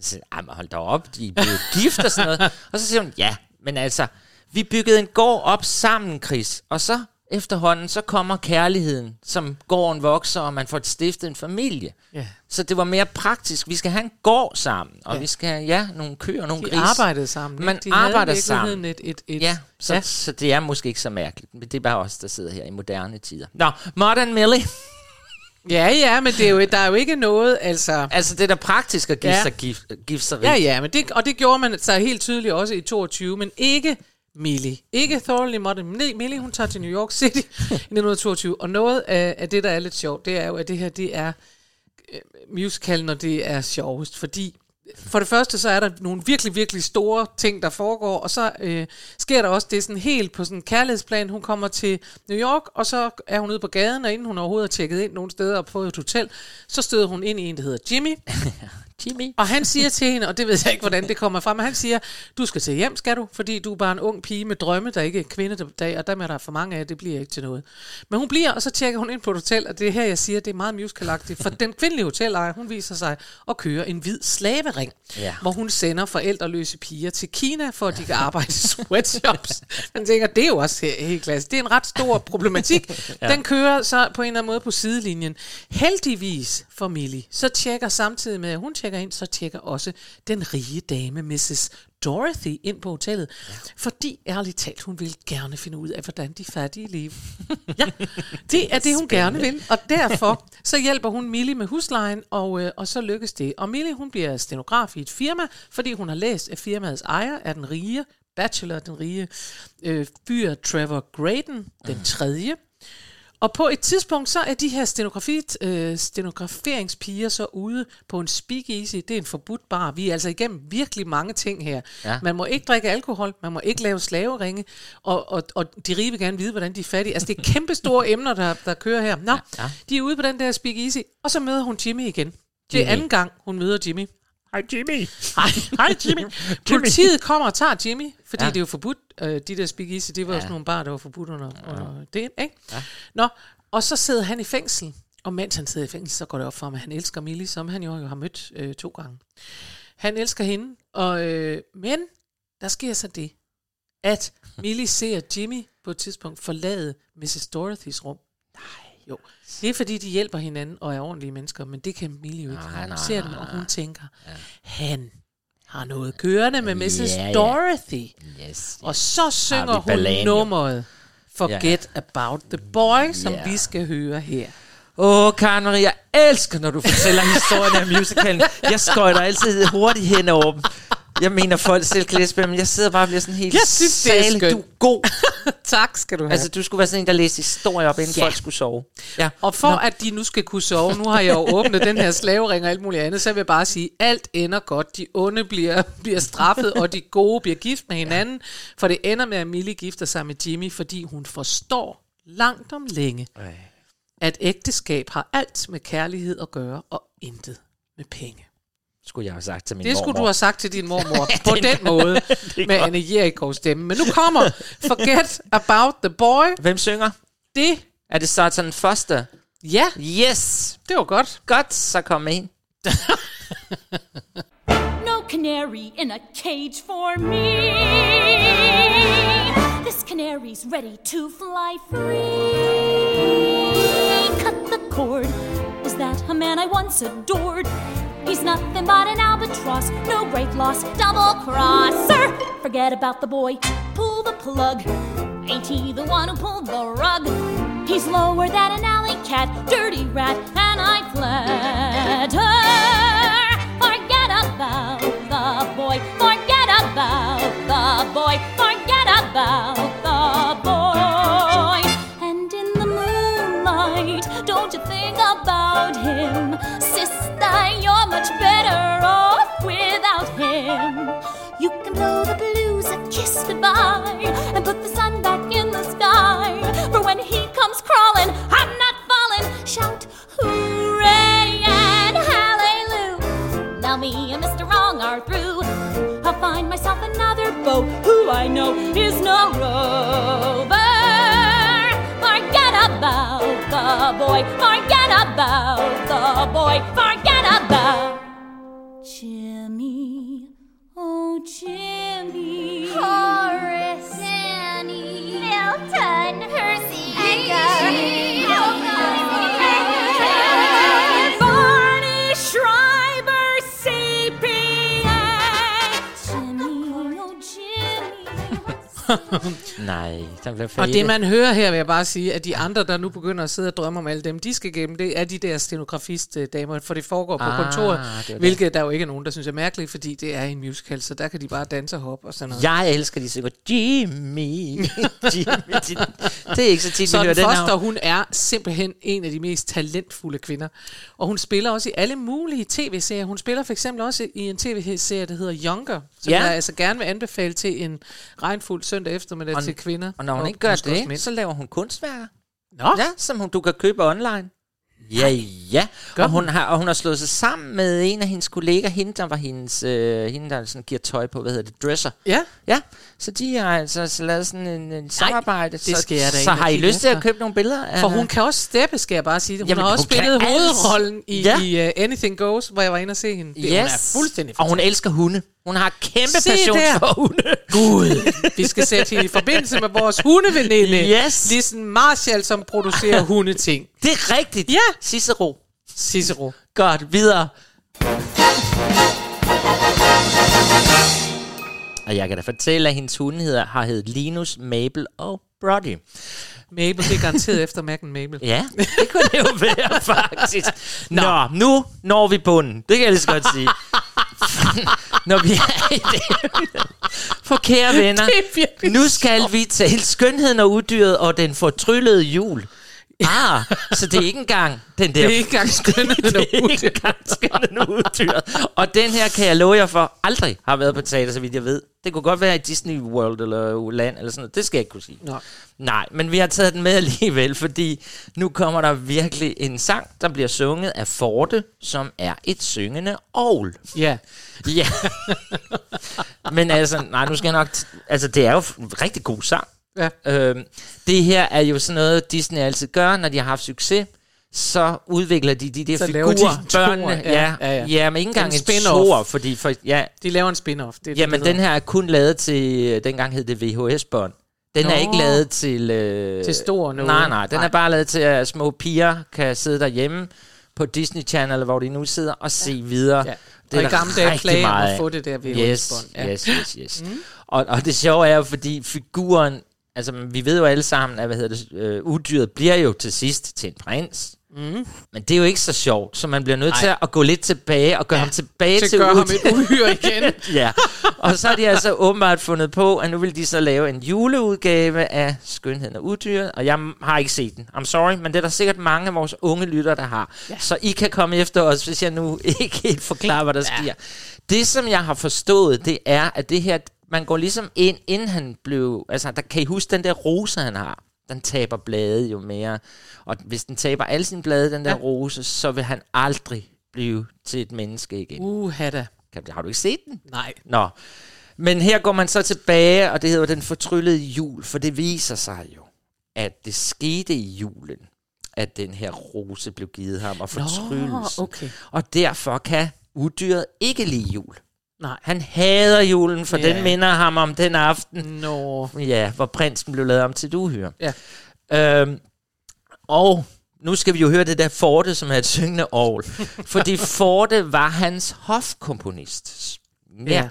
Så siger jeg, "Ej, men hold da op, de er blevet gift og sådan noget. Og så siger hun, ja, men altså, vi byggede en gård op sammen, Chris, og så efterhånden, så kommer kærligheden, som gården vokser, og man får stiftet en familie. Ja. Så det var mere praktisk. Vi skal have en gård sammen, og Ja. vi skal have ja, nogle køer og nogle De arbejdede sammen. Man de arbejder sammen. Et, et, et, Ja, så, Ja. ja. så det er måske ikke så mærkeligt. Men det er bare os, der sidder her i moderne tider. Nå, Modern Millie. ja, ja, men det er jo, der er jo ikke noget, altså... altså, det er da praktisk at give Ja. sig gif, gifteri. Ja, ja, men det, og det gjorde man så helt tydeligt også i 22, men ikke Millie. Ikke Thoroughly Modern. Nej, Millie, hun tager til New York City i 1922, og noget af, af det, der er lidt sjovt, det er jo, at det her, det er øh, musical, når det er sjovest, fordi for det første, så er der nogle virkelig, virkelig store ting, der foregår, og så øh, sker der også det sådan helt på sådan en kærlighedsplan. Hun kommer til New York, og så er hun ude på gaden, og inden hun overhovedet har tjekket ind nogle steder og på et hotel, så støder hun ind i en, der hedder Jimmy, Jimmy. og han siger til hende, og det ved jeg ikke, hvordan det kommer frem, men han siger, du skal til hjem, skal du, fordi du er bare en ung pige med drømme, der ikke er kvinde, der, og dem er der for mange af, det bliver ikke til noget. Men hun bliver, og så tjekker hun ind på et hotel, og det er her, jeg siger, det er meget musicalagtigt, for den kvindelige hotelejer, hun viser sig at køre en hvid slavering, Ja. hvor hun sender forældreløse piger til Kina, for at de kan arbejde i sweatshops. Man tænker, det er jo også he- helt klasse. Det er en ret stor problematik. ja. Den kører så på en eller anden måde på sidelinjen. Heldigvis for Millie, så tjekker samtidig med, at hun tjekker ind, så tjekker også den rige dame, Mrs. Dorothy, ind på hotellet. Ja. Fordi, ærligt talt, hun vil gerne finde ud af, hvordan de fattige lever. ja, det er det, hun gerne vil. Og derfor så hjælper hun Millie med huslejen, og, øh, og så lykkes det. Og Millie, hun bliver stenograf i et firma, fordi hun har læst, at firmaets ejer er den rige bachelor, den rige øh, fyr Trevor Graydon, den tredje. Og på et tidspunkt, så er de her stenografi, øh, stenograferingspiger så ude på en speakeasy. Det er en forbudt bar. Vi er altså igennem virkelig mange ting her. Ja. Man må ikke drikke alkohol, man må ikke lave slaveringe, og, og, og de rige vil gerne vide, hvordan de er fattige. Altså det er kæmpe store emner, der, der kører her. Nå, Ja. de er ude på den der speakeasy, og så møder hun Jimmy igen. Det er anden gang, hun møder Jimmy. Hej, Jimmy. Hej, hej Jimmy. Politiet kommer og tager Jimmy, fordi ja. Ja. det er jo forbudt. Øh, de der speakeasy, det var ja. Ja. sådan nogle bar, der var forbudt under, ja. under det, ikke? Ja. Nå, og så sidder han i fængsel. Og mens han sidder i fængsel, så går det op for ham, at han elsker Millie, som han jo, jo har mødt øh, to gange. Han elsker hende, og, øh, men der sker så det, at Millie ser Jimmy på et tidspunkt forlade Mrs. Dorothys rum. Nej, jo. Det er fordi, de hjælper hinanden og er ordentlige mennesker, men det kan Millie jo ikke. Nej, nej, ser dem, og hun tænker, han har noget kørende med Mrs. Ja, ja. Dorothy. Yes. Og så synger hun balladen, nummeret Forget About the Boy, som Ja. vi skal høre her. Åh, oh, Karen Marie, jeg elsker, når du fortæller historien af musicalen. Jeg skøjter altid hurtigt hen over dem. Jeg mener, folk selv kan læse, men jeg sidder bare og bliver sådan helt Jeg synes, det er salig. skønt. Du er god. tak skal du have. Altså, du skulle være sådan en, der læste historier op, inden Ja. ja. folk skulle sove. Ja. Og for Nå. at de nu skal kunne sove, nu har jeg jo åbnet den her slavering og alt muligt andet, så vil jeg bare sige, alt ender godt. De onde bliver, bliver straffet, og de gode bliver gift med hinanden. For det ender med, at Millie gifter sig med Jimmy, fordi hun forstår langt om længe, at ægteskab har alt med kærlighed at gøre, og intet med penge. Skulle jeg have sagt til min Det skulle mormor. du have sagt til din mormor på den måde med Anne Jerikovs stemme. Men nu kommer Forget About the Boy. Hvem synger? Det, Er det Satan Foster? ja, Yes! det var godt. Godt, så kom ind. No canary in a cage for me. This canary's ready to fly free. Cut the cord. Was that a man I once adored? He's nothing but an albatross, no great loss, double crosser. Forget about the boy, pull the plug. Ain't he the one who pulled the rug? He's lower than an alley cat, dirty rat, and I flatter. Forget about the boy, forget about the boy, forget about goodbye and put the sun back in the sky. For when he comes crawling, I'm not falling. Shout hooray and hallelujah. Now me and Mr. Wrong are through. I'll find myself another beau who I know is no rover. Forget about the boy, forget about the boy, forget Nej, der bliver Og det man hører her, vil jeg bare sige, at de andre, der nu begynder at sidde og drømme om alle dem, de skal gennem, det er de der stenografist-damer, for det foregår på Ah, kontoret, det er det. hvilket der jo ikke er nogen, der synes er mærkeligt, fordi det er en musical, så der kan de bare danse og hoppe og sådan noget. Jeg elsker, de synger Jimmy. Jimmy. Det er ikke så tit, vi Så hører den Foster, hun er simpelthen en af de mest talentfulde kvinder. Og hun spiller også i alle mulige tv-serier. Hun spiller for eksempel også i en tv-serie, der hedder Younger, som Ja. jeg altså gerne vil anbefale til en regnfuld søndag eftermiddag Og- til kvinder. Og når hun ikke gør det, mænd. så laver hun kunstværker. Nå, Ja, som hun, du kan købe online. Ja, ja. Gør Og hun, har, og hun har slået sig sammen med en af hendes kolleger, hende der var hendes, øh, hende der sådan giver tøj på, hvad hedder det, dresser. ja. Ja, så de har altså så lavet sådan en, en samarbejde. det skal jeg da så, så og har I lyst til at købe nogle billeder? af For hun kan også steppe, skal jeg bare sige det. Hun Jamen, har også hun spillet hovedrollen i, Ja. i uh, Anything Goes, hvor jeg var inde og se hende. Det, Yes. Hun er fuldstændig Og hun elsker hunde. Hun har kæmpe Se passion der. for hunde. Gud, vi skal sætte hende i forbindelse med vores hundeveninde. Yes. Lisen Marshall, som producerer hundeting. Det er rigtigt. Ja. Cicero. Cicero. Godt, videre. Og jeg kan da fortælle, at hendes hunde hedder, har heddet Linus, Mabel og Brody. Mabel, det er garanteret efter Mac Mabel. Ja, det kunne det jo være, faktisk. Nå, nu når vi bunden. Det kan jeg lige så godt sige. når vi er i det. For kære venner, er nu skal vi tale skønheden og uddyret og den fortryllede jul. Ah, så det er ikke engang den der... Det er ikke engang skønheden det er ikke engang skønheden og uddyret. Og den her kan jeg love jer for, aldrig har været på teater, så vidt jeg ved. Det kunne godt være i Disney World eller land eller sådan noget. Det skal jeg ikke kunne sige. Nå. Nej, men vi har taget den med alligevel, fordi nu kommer der virkelig en sang, der bliver sunget af Forte, som er et syngende ovl. Ja. Ja. men altså, nej, nu skal jeg nok... T- altså, det er jo en rigtig god sang. Ja. Øhm, det her er jo sådan noget, Disney altid gør, når de har haft succes. Så udvikler de de der Så figurer, de børnene. ja, Ja, ja, ja, ja. ja. men ikke engang En en spin-off. toer, fordi for, ja, De laver en spin-off. Det er Jamen, det, den her er kun lavet til, dengang hed det VHS-bånd. Den er Nå. ikke lavet til... Øh, Til stor noget. Nej, nej, den Nej. er bare lavet til, at små piger kan sidde derhjemme på Disney Channel, hvor de nu sidder og se videre. Ja. Det og i der gamle dage plage at få det der Yes, VHS-bånd. Ja. yes, yes, yes. Mm. Og, og det sjove er jo, fordi figuren, altså vi ved jo alle sammen, at hvad hedder det, øh, uddyret bliver jo til sidst til en prins. Mm. Men det er jo ikke så sjovt, så man bliver nødt til at gå lidt tilbage og gøre ja, ham tilbage Til til, gøre ham uddyret. et uhyre igen. ja, og så har de altså åbenbart fundet på, at nu vil de så lave en juleudgave af Skønheden og Uddyret, og jeg har ikke set den. I'm sorry, men det er der sikkert mange af vores unge lyttere, der har. Ja. Så I kan komme efter os, hvis jeg nu ikke helt forklarer, hvad der ja. sker. Det, som jeg har forstået, det er, at det her, man går ligesom ind, inden han blev, altså, der kan I huske den der rose, han har? Den taber blade jo mere. Og hvis den taber alle sine blade, den der Ja. rose, så vil han aldrig blive til et menneske igen. Uha da. Kan- Har du ikke set den? Nej. Nå. Men her går man så tilbage, og det hedder den fortryllede jul, for det viser sig jo, at det skete i julen, at den her rose blev givet ham, og fortryllelsen. okay. Og derfor kan uddyret ikke lide jul. Nej. Han hader julen, for Ja. den minder ham om den aften, Nå. ja, hvor prinsen blev lavet om til et uhyre. Ja. Øhm, og nu skal vi jo høre det der Forte, som er et syngende ovl. fordi Forte var hans hofkomponist. Ja. Ja.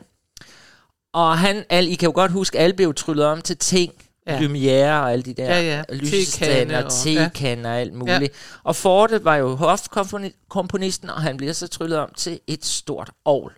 Og han, al, I kan jo godt huske, alle blev tryllet om til ting, Ja. ja. Lumière og alle de der Ja, ja. lysestander, Tekande og- tekande og alt muligt. Ja. Og Forte var jo hofkomponisten, og han bliver så tryllet om til et stort ovl.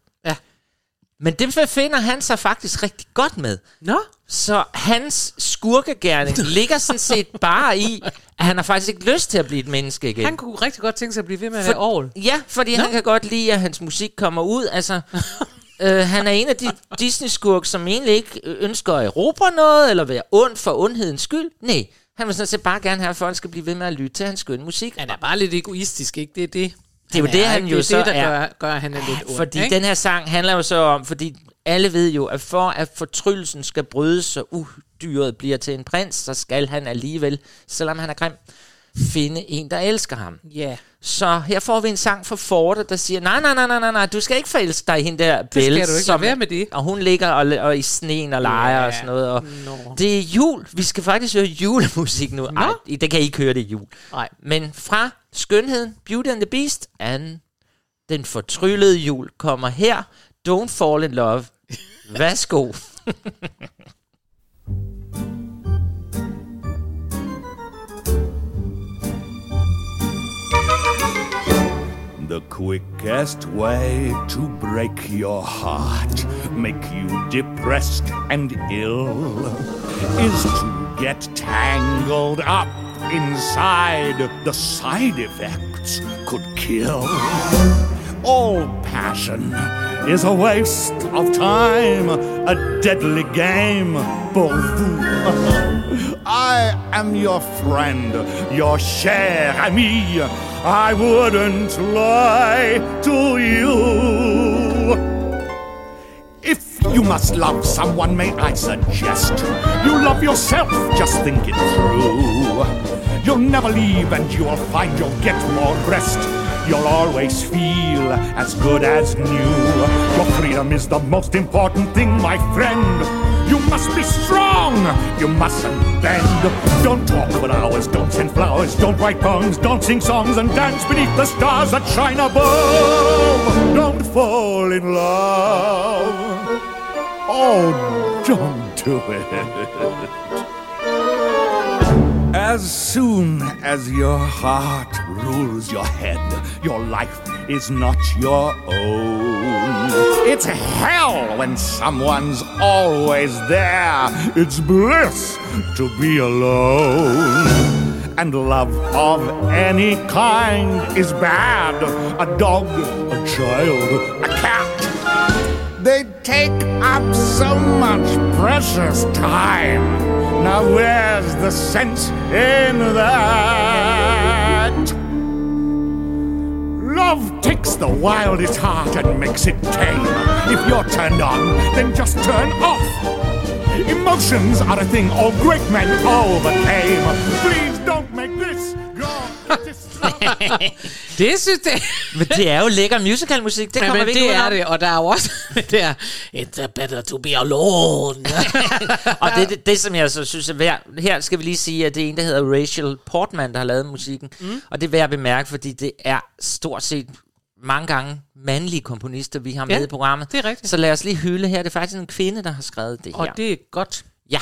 Men det befinder han sig faktisk rigtig godt med. Nå. Så hans skurkegærning ligger sådan set bare i, at han har faktisk ikke lyst til at blive et menneske igen. Han kunne rigtig godt tænke sig at blive ved med at være ovl. Ja, fordi han kan godt lide, at hans musik kommer ud. Altså, øh, han er en af de Disney-skurk, som egentlig ikke ønsker at erobre noget, eller være ond for ondhedens skyld. Nej, han vil sådan set bare gerne have, at folk skal blive ved med at lytte til hans skønne musik. Han er bare lidt egoistisk, ikke? Det er det. Det er jo det, han jo det så det, der er. gør, gør, han er lidt ond. Fordi ikke? den her sang handler jo så om, fordi alle ved jo, at for at fortryllelsen skal brydes, så udyret bliver til en prins, så skal han alligevel, selvom han er grim, finde en, der elsker ham. Ja. Så her får vi en sang fra Forte, der siger, nej, nej, nej, nej, nej, nej, du skal ikke forelske dig i hende der skal Belle. du ikke. Lad være med det. Og hun ligger og, og i sneen og leger Ja. og sådan noget. Og Nå. det er jul. Vi skal faktisk høre julemusik nu. Ej, det kan I ikke høre det er jul. Nej. Men fra Skønheden, Beauty and the Beast, and Den fortryllede jul kommer her. Don't fall in love. Værsgo. The quickest way to break your heart, make you depressed and ill, is to get tangled up inside. The side effects could kill. All passion is a waste of time, a deadly game, pour vous. I am your friend, your cher ami. I wouldn't lie to you. If you must love someone, may I suggest you love yourself, just think it through. You'll never leave and you'll find you'll get more rest. You'll always feel as good as new. Your freedom is the most important thing, my friend. You must be strong. You mustn't bend. Don't talk for hours. Don't send flowers. Don't write poems. Don't sing songs and dance beneath the stars that shine above. Don't fall in love. Oh, don't do it. As soon as your heart rules your head, your life is not your own. It's hell when someone's always there. It's bliss to be alone. And love of any kind is bad. A dog, a child, a cat. They take up so much precious time. Now where's the sense in that? Love takes the wildest heart and makes it tame. If you're turned on, then just turn off. Emotions are a thing all great men overcame. Please don't. Det synes jeg... Men det er jo lækker musicalmusik, det kommer Ja, vi ikke det er det, og der er jo også det er, It's better to be alone. Og det, det, det, som jeg så synes er værd, her skal vi lige sige, at det er en, der hedder Rachel Portman, der har lavet musikken. Mm. Og det er værd at bemærke, fordi det er stort set mange gange mandlige komponister, vi har med Ja, i programmet. det er rigtigt. Så lad os lige hylde her. Det er faktisk en kvinde, der har skrevet det og her. det er godt. Ja.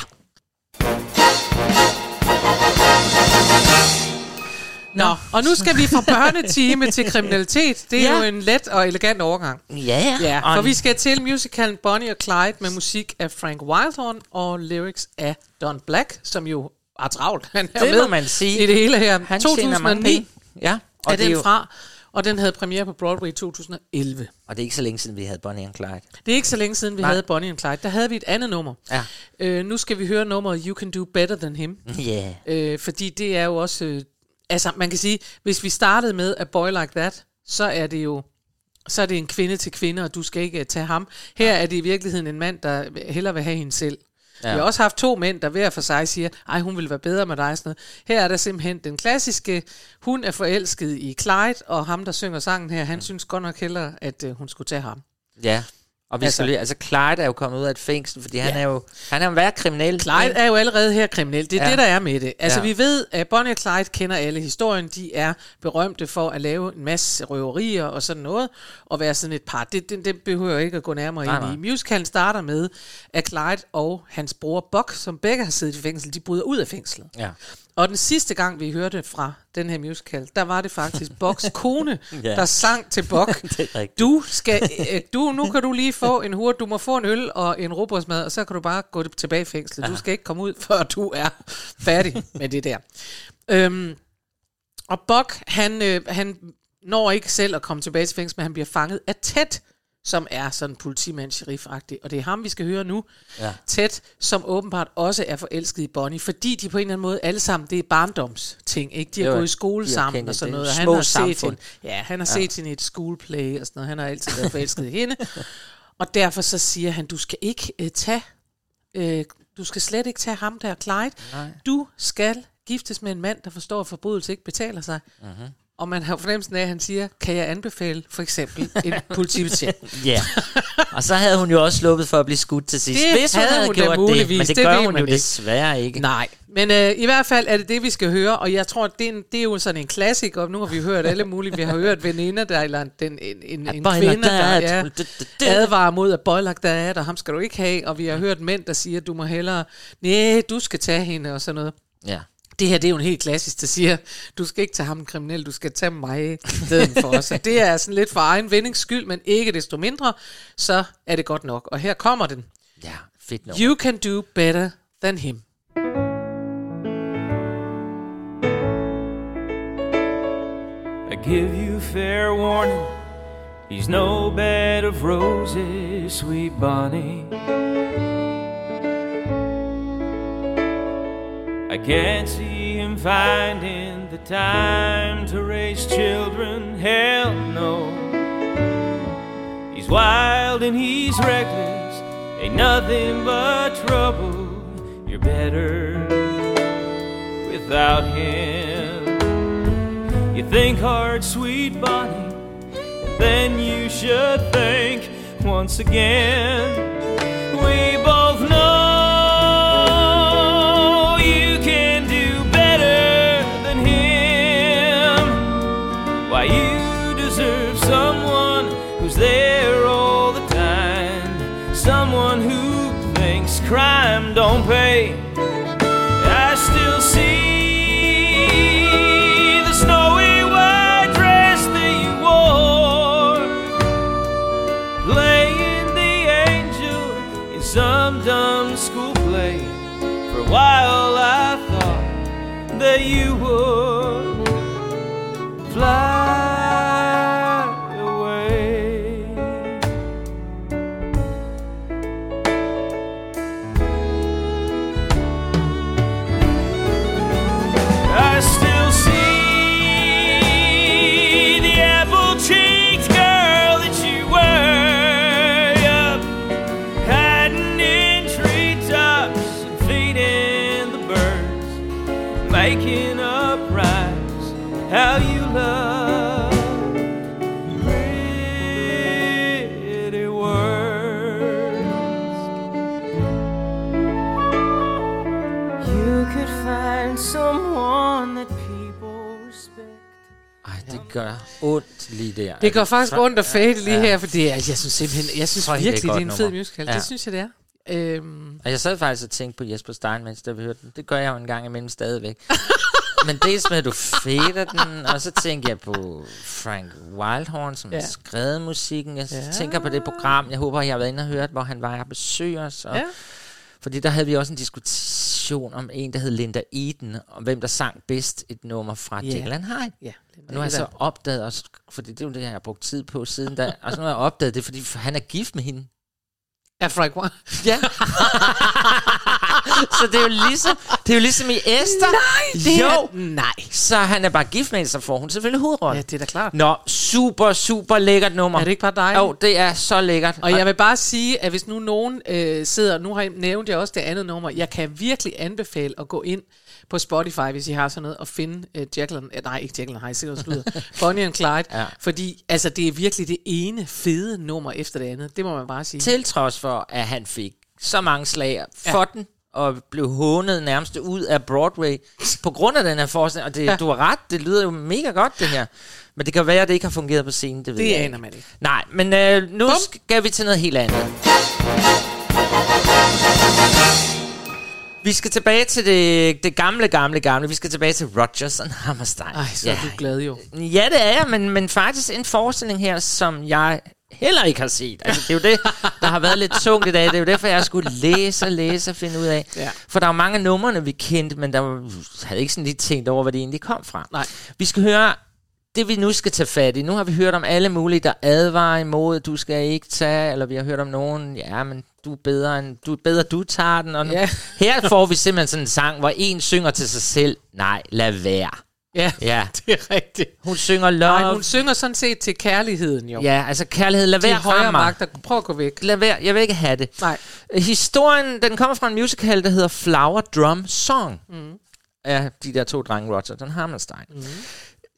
Nå, og nu skal vi fra børnetime til kriminalitet. Det er Ja. jo en let og elegant overgang. Ja, ja. Ja, Og for vi skal til musicalen Bonnie og Clyde med musik af Frank Wildhorn og lyrics af Don Black, som jo er travlt. Han er Det med må man sige. i det hele her. Han tjener mange 2009 penge. Ja, og er det den jo- fra, og den havde premiere på Broadway i 2011. Og det er ikke så længe siden, vi havde Bonnie and Clyde. Det er ikke så længe siden, vi Nej. havde Bonnie and Clyde. Der havde vi et andet nummer. Ja. Øh, nu skal vi høre nummeret You Can Do Better Than Him. Ja. Øh, fordi det er jo også... Øh, altså, man kan sige, hvis vi startede med A Boy Like That, så er det jo så er det en kvinde til kvinde, og du skal ikke øh, tage ham. Her er det i virkeligheden en mand, der hellere vil have hende selv. Ja. Vi har også haft to mænd, der hver for sig siger, ej, hun vil være bedre med dig. Sådan noget. Her er der simpelthen den klassiske, hun er forelsket i Clyde, og ham, der synger sangen her, han synes godt nok hellere, at øh, hun skulle tage ham. Ja. Og vi Altså- skal lige, altså Clyde er jo kommet ud af et fængsel, fordi han Ja. er jo, han er jo været kriminel. Clyde er jo allerede her kriminel. Det er Ja. det, der er med det. Altså, ja. vi ved, at Bonnie og Clyde kender alle historien. De er berømte for at lave en masse røverier og sådan noget, og være sådan et par. Det, det, det behøver jeg ikke at gå nærmere Nej, ind nej. i. Musicalen starter med, at Clyde og hans bror Buck, som begge har siddet i fængsel, de bryder ud af fængslet. Ja. Og den sidste gang, vi hørte fra den her musical, der var det faktisk Bucks kone, Ja. der sang til rigtigt. Du skal, øh, du, nu kan du lige få en hurtig, du må få en øl og en robrødsmad, og så kan du bare gå tilbage i fængslet. Du skal ikke komme ud, før du er færdig med det der. Øhm, og Buck, han, øh, han når ikke selv at komme tilbage til fængsel, men han bliver fanget af Ted, som er sådan politimand sheriff og det er ham, vi skal høre nu. Ja. Ted, som åbenbart også er forelsket i Bonnie, fordi de på en eller anden måde alle sammen, det er barndomsting, ikke? De har Jo, gået i skole sammen og sådan noget, og han har set hende, ja, han har set hende i et schoolplay og sådan noget, han har altid været forelsket i hende, og derfor så siger han, du skal ikke uh, tage, uh, du skal slet ikke tage ham der, Clyde, Nej. du skal giftes med en mand, der forstår, at forbrydelse ikke betaler sig. Uh-huh. Og man har fornemmelsen af, at han siger, kan jeg anbefale for eksempel en politibetjent? Ja. Og så havde hun jo også sluppet for at blive skudt til sidst. Det Hvis hun havde havde hun gjort det, men det, Det gør hun jo ikke. desværre ikke. Nej, men øh, i hvert fald er det det, vi skal høre, og jeg tror, det er, en, det er jo sådan en klassik, og nu har vi hørt alle mulige, vi har hørt veninder, der, eller den, en, en, en kvinde, der ja, advarer mod, at boy like that, og ham skal du ikke have, og vi har hørt mænd, der siger, du må hellere, nej, du skal tage hende, og sådan noget. Ja. Det her, det er jo en helt klassisk, der siger, du skal ikke tage ham en kriminel, du skal tage mig stedet for os. Og det er sådan lidt for egen vindings skyld, men ikke desto mindre, så er det godt nok. Og her kommer den. Ja, fedt nummer. You can do better than him. I give you fair warning. He's no bed of roses, sweet Bonnie. I can't see him finding the time to raise children. Hell no. He's wild and he's reckless. Ain't nothing but trouble. You're better without him. You think hard, sweet Bonnie, then you should think once again. We both Det går faktisk For- ondt at fade lige her, for det er, jeg synes simpelthen, jeg synes virkelig, det er en fed musical. Det synes jeg, det er. Øhm, Og jeg sad faktisk og tænkte på Jesper Stein, mens vi hørte den. Det gør jeg jo en gang imellem stadigvæk. Men dels med, at du fader den, og så tænker jeg på Frank Wildhorn, som ja. Har skrevet musikken. Jeg ja. tænker på det program, jeg håber, jeg har været inde og hørt, hvor han var og besøg os. Og, Ja. Fordi der havde vi også en diskussion om en, der hed Linda Eden, om hvem der sang bedst et nummer fra yeah. Jekyll Hyde. Og nu har jeg så opdaget også, fordi det er jo det, jeg har brugt tid på siden da, og så nu har jeg opdaget det, fordi han er gift med hende. Er Frank Wildhorn? Ja. så det er jo ligesom, det er jo ligesom i Esther. Nej, det jo. er, nej. Så han er bare gift med så får hun selvfølgelig hovedrollen. Ja, det er da klart. Nå, super, super lækkert nummer. Er det ikke bare dejligt? Jo, det er så lækkert. Og jeg vil bare sige, at hvis nu nogen øh, sidder, nu har jeg nævnt jeg også det andet nummer, jeg kan virkelig anbefale at gå ind på Spotify, hvis I har sådan noget, og finde øh, Jacqueline, øh, nej ikke Jacqueline, har sikkert slutter, Bonnie and Clyde, Ja. fordi altså, det er virkelig det ene fede nummer efter det andet, det må man bare sige. Til trods for, at han fik så mange slag for den, og blev hånet nærmest ud af Broadway, på grund af den her forestilling. Og det, Ja. ja. du har ret, det lyder jo mega godt, det her. Men det kan være, at det ikke har fungeret på scenen, det ved det jeg aner ikke. man ikke. Nej, men øh, nu Bum. skal vi til noget helt andet. Vi skal tilbage til det, det gamle, gamle, gamle. Vi skal tilbage til Rodgers og Hammerstein. Ej, så er du glad jo. Ja, det er jeg, men, men faktisk en forestilling her, som jeg heller ikke har set. Altså, det er jo det, der har været lidt tungt i dag. Det er jo derfor, jeg skulle læse og læse og finde ud af. Ja. For der er jo mange af numrene, vi kendte, men der var, havde ikke sådan lige tænkt over, hvad det egentlig kom fra. Nej. Vi skal høre det, vi nu skal tage fat i. Nu har vi hørt om alle mulige, der advarer imod, du skal ikke tage, eller vi har hørt om nogen, ja, men du er bedre, end, du er bedre, du tager den. Og nu, Ja. Her får vi simpelthen sådan en sang, hvor en synger til sig selv, nej, lad være. Ja, Ja, det er rigtigt. hun synger love. Nej, hun synger sådan set til kærligheden jo. Ja, altså kærlighed, lad være højere magter. Prøv at gå væk. Lad være, jeg vil ikke have det. Nej. Historien, den kommer fra en musical, der hedder Flower Drum Song. Mm. Af de der to drenge, Roger og Hammerstein. Mm.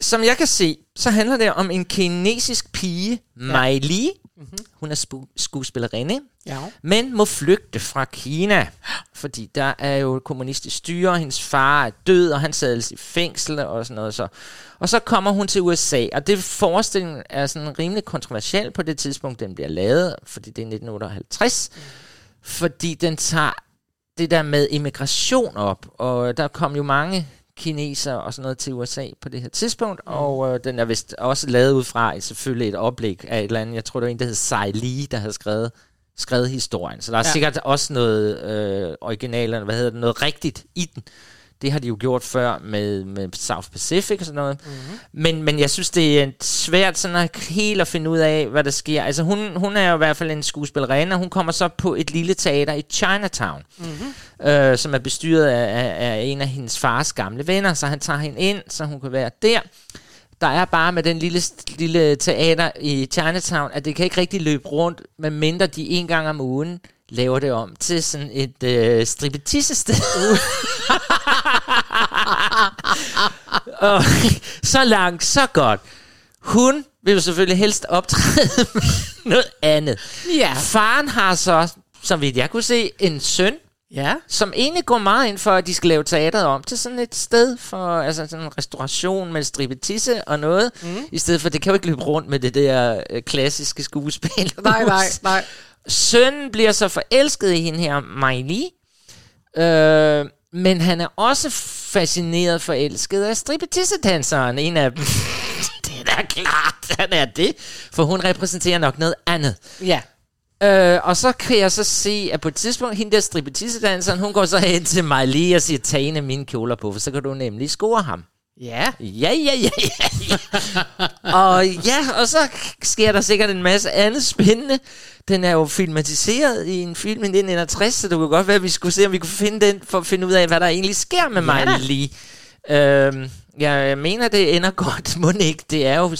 Som jeg kan se, så handler det om en kinesisk pige, Mai Li. Mm-hmm. Hun er spu- skuespillerinde, Ja. men må flygte fra Kina. Fordi der er jo kommunistisk styre, og hendes far er død, og han sad i fængsel og sådan noget. Så. Og så kommer hun til USA, og det forestilling er sådan rimelig kontroversiel på det tidspunkt, den bliver lavet, fordi det er 1958. Mm. Fordi den tager det der med immigration op, og der kom jo mange kineser og sådan noget til USA på det her tidspunkt, mm. og øh, den er vist også lavet ud fra et, selvfølgelig et oplæg af et eller andet, jeg tror det var en, der hed Sai Li, der havde skrevet, skrevet historien. Så der er ja. sikkert også noget øh, original, eller hvad hedder det, noget rigtigt i den. Det har de jo gjort før med, med South Pacific og sådan noget. Mm-hmm. Men, men jeg synes, det er svært sådan at helt at finde ud af, hvad der sker. Altså hun, hun er jo i hvert fald en skuespillerinde, og hun kommer så på et lille teater i Chinatown, mm-hmm. øh, som er bestyret af, af, af en af hendes fars gamle venner, så han tager hende ind, så hun kan være der. Der er bare med den lille, lille teater i Chinatown, at det kan ikke rigtig løbe rundt, medmindre de en gang om ugen laver det om til sådan et øh, stripetissested. og så langt, så godt. Hun vil jo selvfølgelig helst optræde med noget andet. Ja. Faren har så, som vidt jeg kunne se, en søn, Ja. som egentlig går meget ind for, at de skal lave teateret om til sådan et sted for altså sådan en restauration med stripetisse og noget, mm. i stedet for, det kan jo ikke løbe rundt med det der øh, klassiske skuespil. Nej, nej, nej. Sønnen bliver så forelsket i hende her, Miley, øh, men han er også fascineret forelsket af stripetissedanseren, en af dem. det er da klart, han er det, for hun repræsenterer nok noget andet. Ja. Øh, og så kan jeg så se, at på et tidspunkt, hende der stripetissedanseren, hun går så hen til lige og siger, tag en af mine kjoler på, for så kan du nemlig score ham. Ja. Ja, ja, ja, ja, ja. og ja, og så sker der sikkert en masse andet spændende. Den er jo filmatiseret i en film i 1961, så det kunne godt være, at vi skulle se, om vi kunne finde den, for at finde ud af, hvad der egentlig sker med mig da. lige. Øhm, jeg mener, det ender godt. Må ikke. Det er jo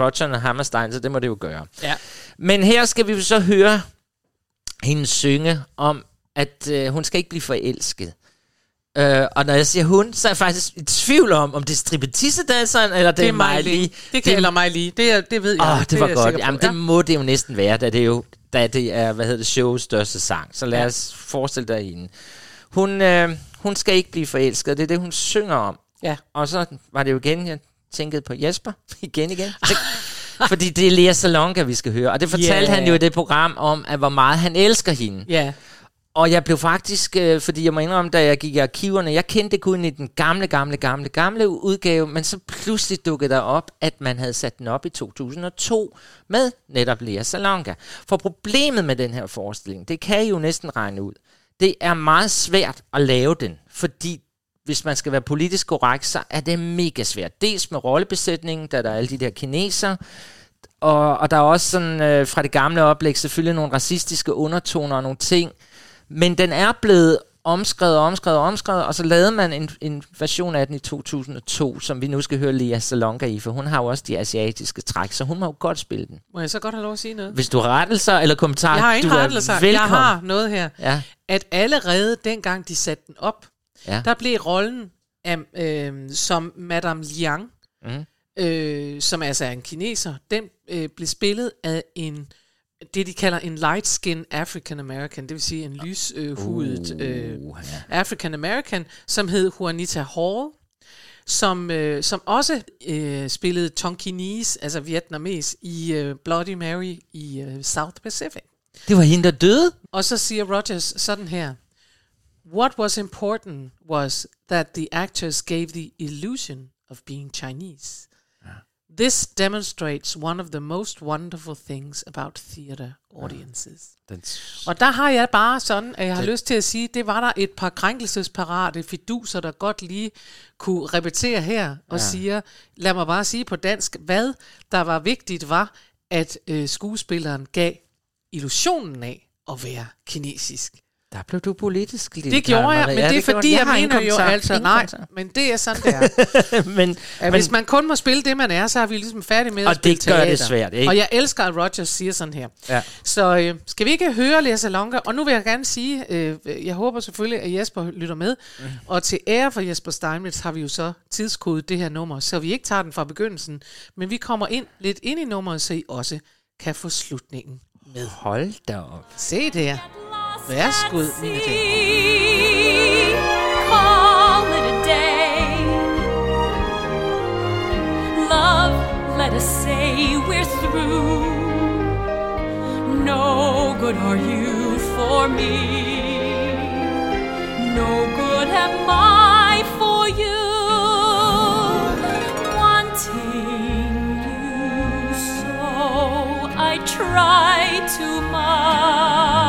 Roger og Hammerstein, så det må det jo gøre. Ja. Men her skal vi så høre hende synge om, at øh, hun skal ikke blive forelsket. Øh, og når jeg siger hun, så er jeg faktisk i tvivl om, om det er stripetissedanseren, eller det, Det er mig lige. Det kan eller mig lige. Det, er, det ved jeg. Åh, oh, det var er jeg godt. Jamen, det må det jo næsten være, da det er jo da det er, hvad hedder det, shows største sang. Så lad Ja. os forestille dig hende. Hun, øh, hun skal ikke blive forelsket, det er det, hun synger om. Ja. Og så var det jo igen, jeg tænkede på Jesper. igen, igen. Fordi det er Lea Salonga, vi skal høre. Og det fortalte Ja. han jo i det program om, at hvor meget han elsker hende. Ja. Og jeg blev faktisk, øh, fordi jeg må indrømme, da jeg gik i arkiverne, jeg kendte kun i den gamle, gamle, gamle, gamle udgave, men så pludselig dukkede der op, at man havde sat den op i 2002 med netop Lea Salonga. For problemet med den her forestilling, det kan I jo næsten regne ud, det er meget svært at lave den, fordi hvis man skal være politisk korrekt, så er det mega svært. Dels med rollebesætningen, da der er alle de der kineser, og, og der er også sådan øh, fra det gamle oplæg selvfølgelig nogle racistiske undertoner og nogle ting, men den er blevet omskrevet, omskrevet, omskrevet, og så lavede man en, en version af den i 2002, som vi nu skal høre Lea Salonga i, for hun har jo også de asiatiske træk, så hun må jo godt spille den. Må jeg så godt have lov at sige noget? Hvis du har rettelser eller kommentarer, Jeg har ingen du er rettelser. velkommen. Jeg har noget her. Ja, At allerede dengang de satte den op, ja. der blev rollen af, øh, som Madame Liang, Mm. øh, som altså er en kineser, den øh, blev spillet af en det de kalder en light skin African American, det vil sige en lyshudet øh, Uh, ja. African American, som hed Juanita Hall, som, øh, som også øh, spillede Tonkinese, altså vietnames, i øh, Bloody Mary i øh, South Pacific. Det var hende, der døde? Og så siger Rogers sådan her. What was important was that the actors gave the illusion of being Chinese. This demonstrates one of the most wonderful things about theater audiences. Den Og der har jeg bare sådan, at jeg har lyst til at sige, det var der et par krænkelsesparate fiduser, der godt lige kunne repetere her, og ja. siger, lad mig bare sige på dansk, hvad der var vigtigt var, at øh, skuespilleren gav illusionen af at være kinesisk. Der blev du politisk. lille Det gjorde jeg, men Ja, det er fordi, jeg, ingen mener jo altså, nej, men det er sådan, det er. men, At men, hvis man kun må spille det, man er, så er vi ligesom færdige med at Og spille det gør det svært, ikke? Og jeg elsker, at Rogers siger sådan her. Ja. Så øh, skal vi ikke høre Lea Salonga? Og nu vil jeg gerne sige, øh, jeg håber selvfølgelig, at Jesper lytter med. Mm. Og til ære for Jesper Steinmetz har vi jo så tidskodet det her nummer, så vi ikke tager den fra begyndelsen. Men vi kommer ind lidt ind i nummeret, så I også kan få slutningen med. Hold da op. Se der. Værsgo, mine ting. Call it a day. Love, let us say we're through. No good are you for me. No good am I for you. Wanting you so, I try to much.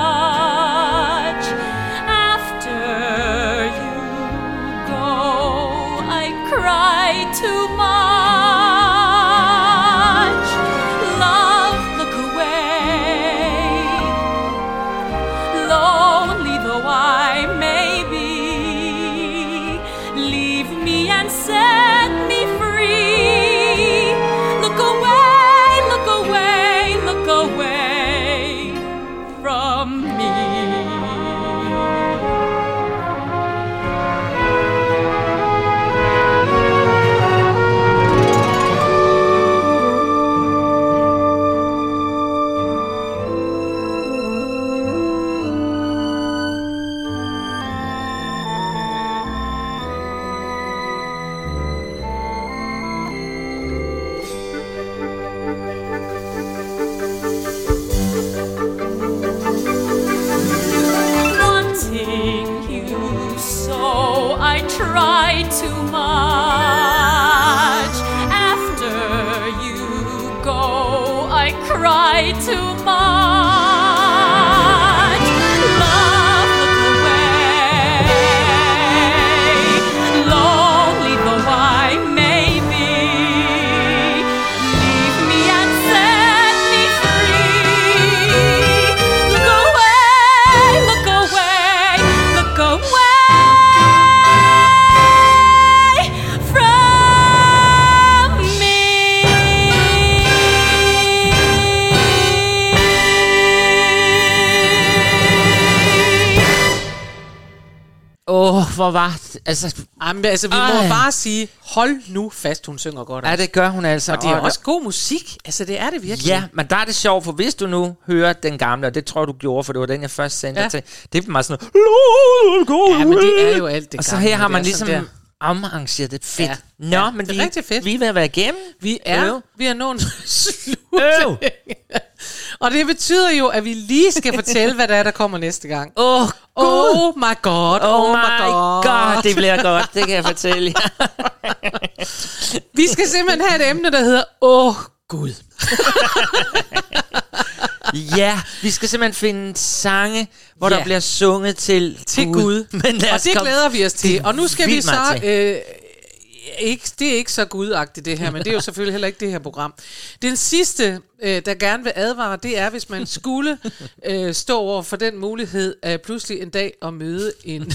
Hvor var... Altså, Jamen, altså, vi må Ej. bare sige, hold nu fast, hun synger godt. ja, altså. det gør hun altså. Og det er også god musik. Altså, det er det virkelig. Ja, men der er det sjovt, for hvis du nu hører den gamle, og det tror jeg, du gjorde, for det var den, jeg først sendte Ja. ja. til, det er meget sådan noget, Ja, men det er jo alt det Og så gamle, her har det man er ligesom sådan omarrangeret det fedt. Ja. Nå, Ja, men det er vi, rigtig fedt. vi er ved at være igennem. Vi er, Øv. vi er nået. Øv. Og det betyder jo, at vi lige skal fortælle, hvad der er, der kommer næste gang. Åh, oh, Oh my god, Oh, my god. det bliver godt, det kan jeg fortælle jer. Vi skal simpelthen have et emne, der hedder Åh oh, Gud. ja, vi skal simpelthen finde sange, hvor Ja. der bliver sunget til, Til Gud. Men lad Og det komme- glæder vi os til. Og nu skal vi så... Øh, ikke, det er ikke så gudagtigt det her, men det er jo selvfølgelig heller ikke det her program. Den sidste, øh, der gerne vil advare, det er, hvis man skulle øh, stå over for den mulighed af pludselig en dag at møde en,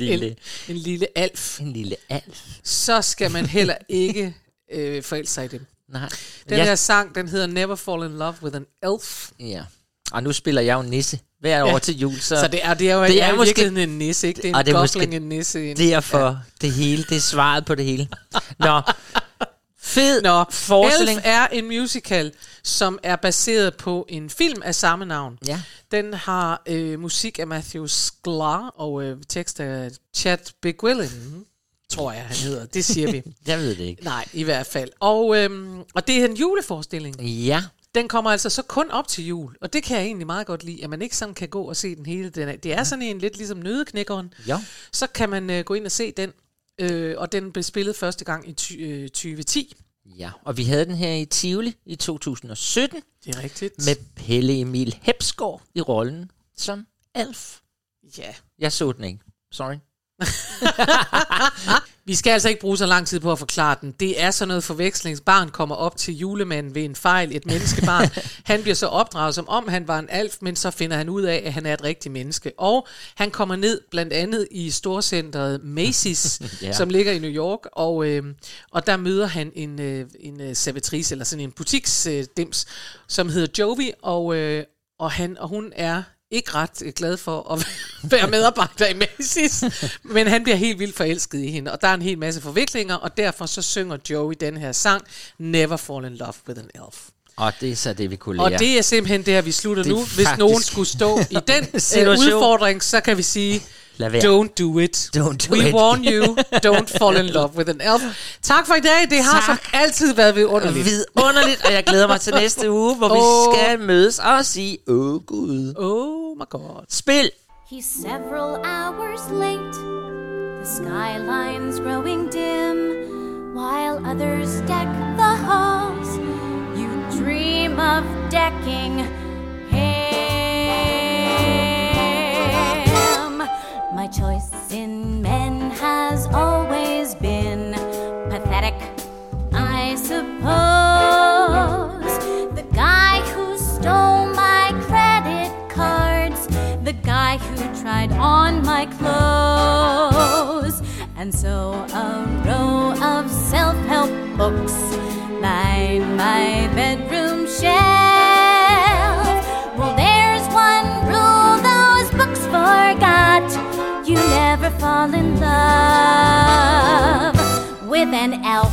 lille, en, en lille alf, en lille alf. så skal man heller ikke øh, forelske sig i dem. Nej. Den ja, her sang, den hedder Never Fall in Love with an Elf. ja. Og nu spiller jeg jo nisse hver år til jul, så, Så det er, det er jo Det det er er, måske- en nisse, ikke? Det er en Og det er gosling, en nisse. En, derfor ja. det hele, det er svaret på det hele. Nå, fed Nå, forestilling. Elf er en musical, som er baseret på en film af samme navn. Ja. Den har øh, musik af Matthew Sklar og øh, tekst af Chad Bigwillen, tror jeg, han hedder. Det siger vi. Jeg ved det ikke. Nej, i hvert fald. Og, øhm, og det er en juleforestilling. Ja, Den kommer altså så kun op til jul, og det kan jeg egentlig meget godt lide, at man ikke sådan kan gå og se den hele. Den er, det er sådan en lidt ligesom nødeknækkeren. Ja. Så kan man øh, gå ind og se den, øh, og den blev spillet første gang i ty, øh, 2010. ja. Og vi havde den her i Tivoli i 2017 Det er rigtigt. med Pelle Emil Hepsgaard i rollen som Alf. Ja. Jeg så den ikke. Sorry. Vi skal altså ikke bruge så lang tid på at forklare den. Det er sådan noget forvekslingsbarn kommer op til julemanden ved en fejl, et menneskebarn. han bliver så opdraget som om han var en alf, men så finder han ud af, at han er et rigtigt menneske. Og han kommer ned blandt andet i storcentret Macy's, ja. som ligger i New York, og, øh, og der møder han en, øh, en øh, servitrice, eller sådan en butiksdims, øh, som hedder Jovi, og, øh, og, han, og hun er ikke ret øh, glad for at være medarbejder i Macy's, men han bliver helt vildt forelsket i hende, og der er en hel masse forviklinger, og derfor så synger Joey den her sang, Never Fall in Love with an Elf. Og det er så det, vi kunne lære. Og det er simpelthen der, vi slutter Det er nu. Hvis nogen skulle stå i den Situation. udfordring, så kan vi sige, Lad være. don't do it. Don't do We it. warn you, don't fall in love with an elf. Tak for i dag. Det har Tak. som altid været vidunderligt. Vidunderligt, og jeg glæder mig til næste uge, hvor vi Åh. skal mødes og sige, åh Gud. Oh my god. Spil! He's several hours late. The skyline's growing dim, while others deck the halls. You dream of decking choice in men has always been pathetic, I suppose. The guy who stole my credit cards, the guy who tried on my clothes. And so a row of self help books line my bedroom shelf. you never fall in love with an elf.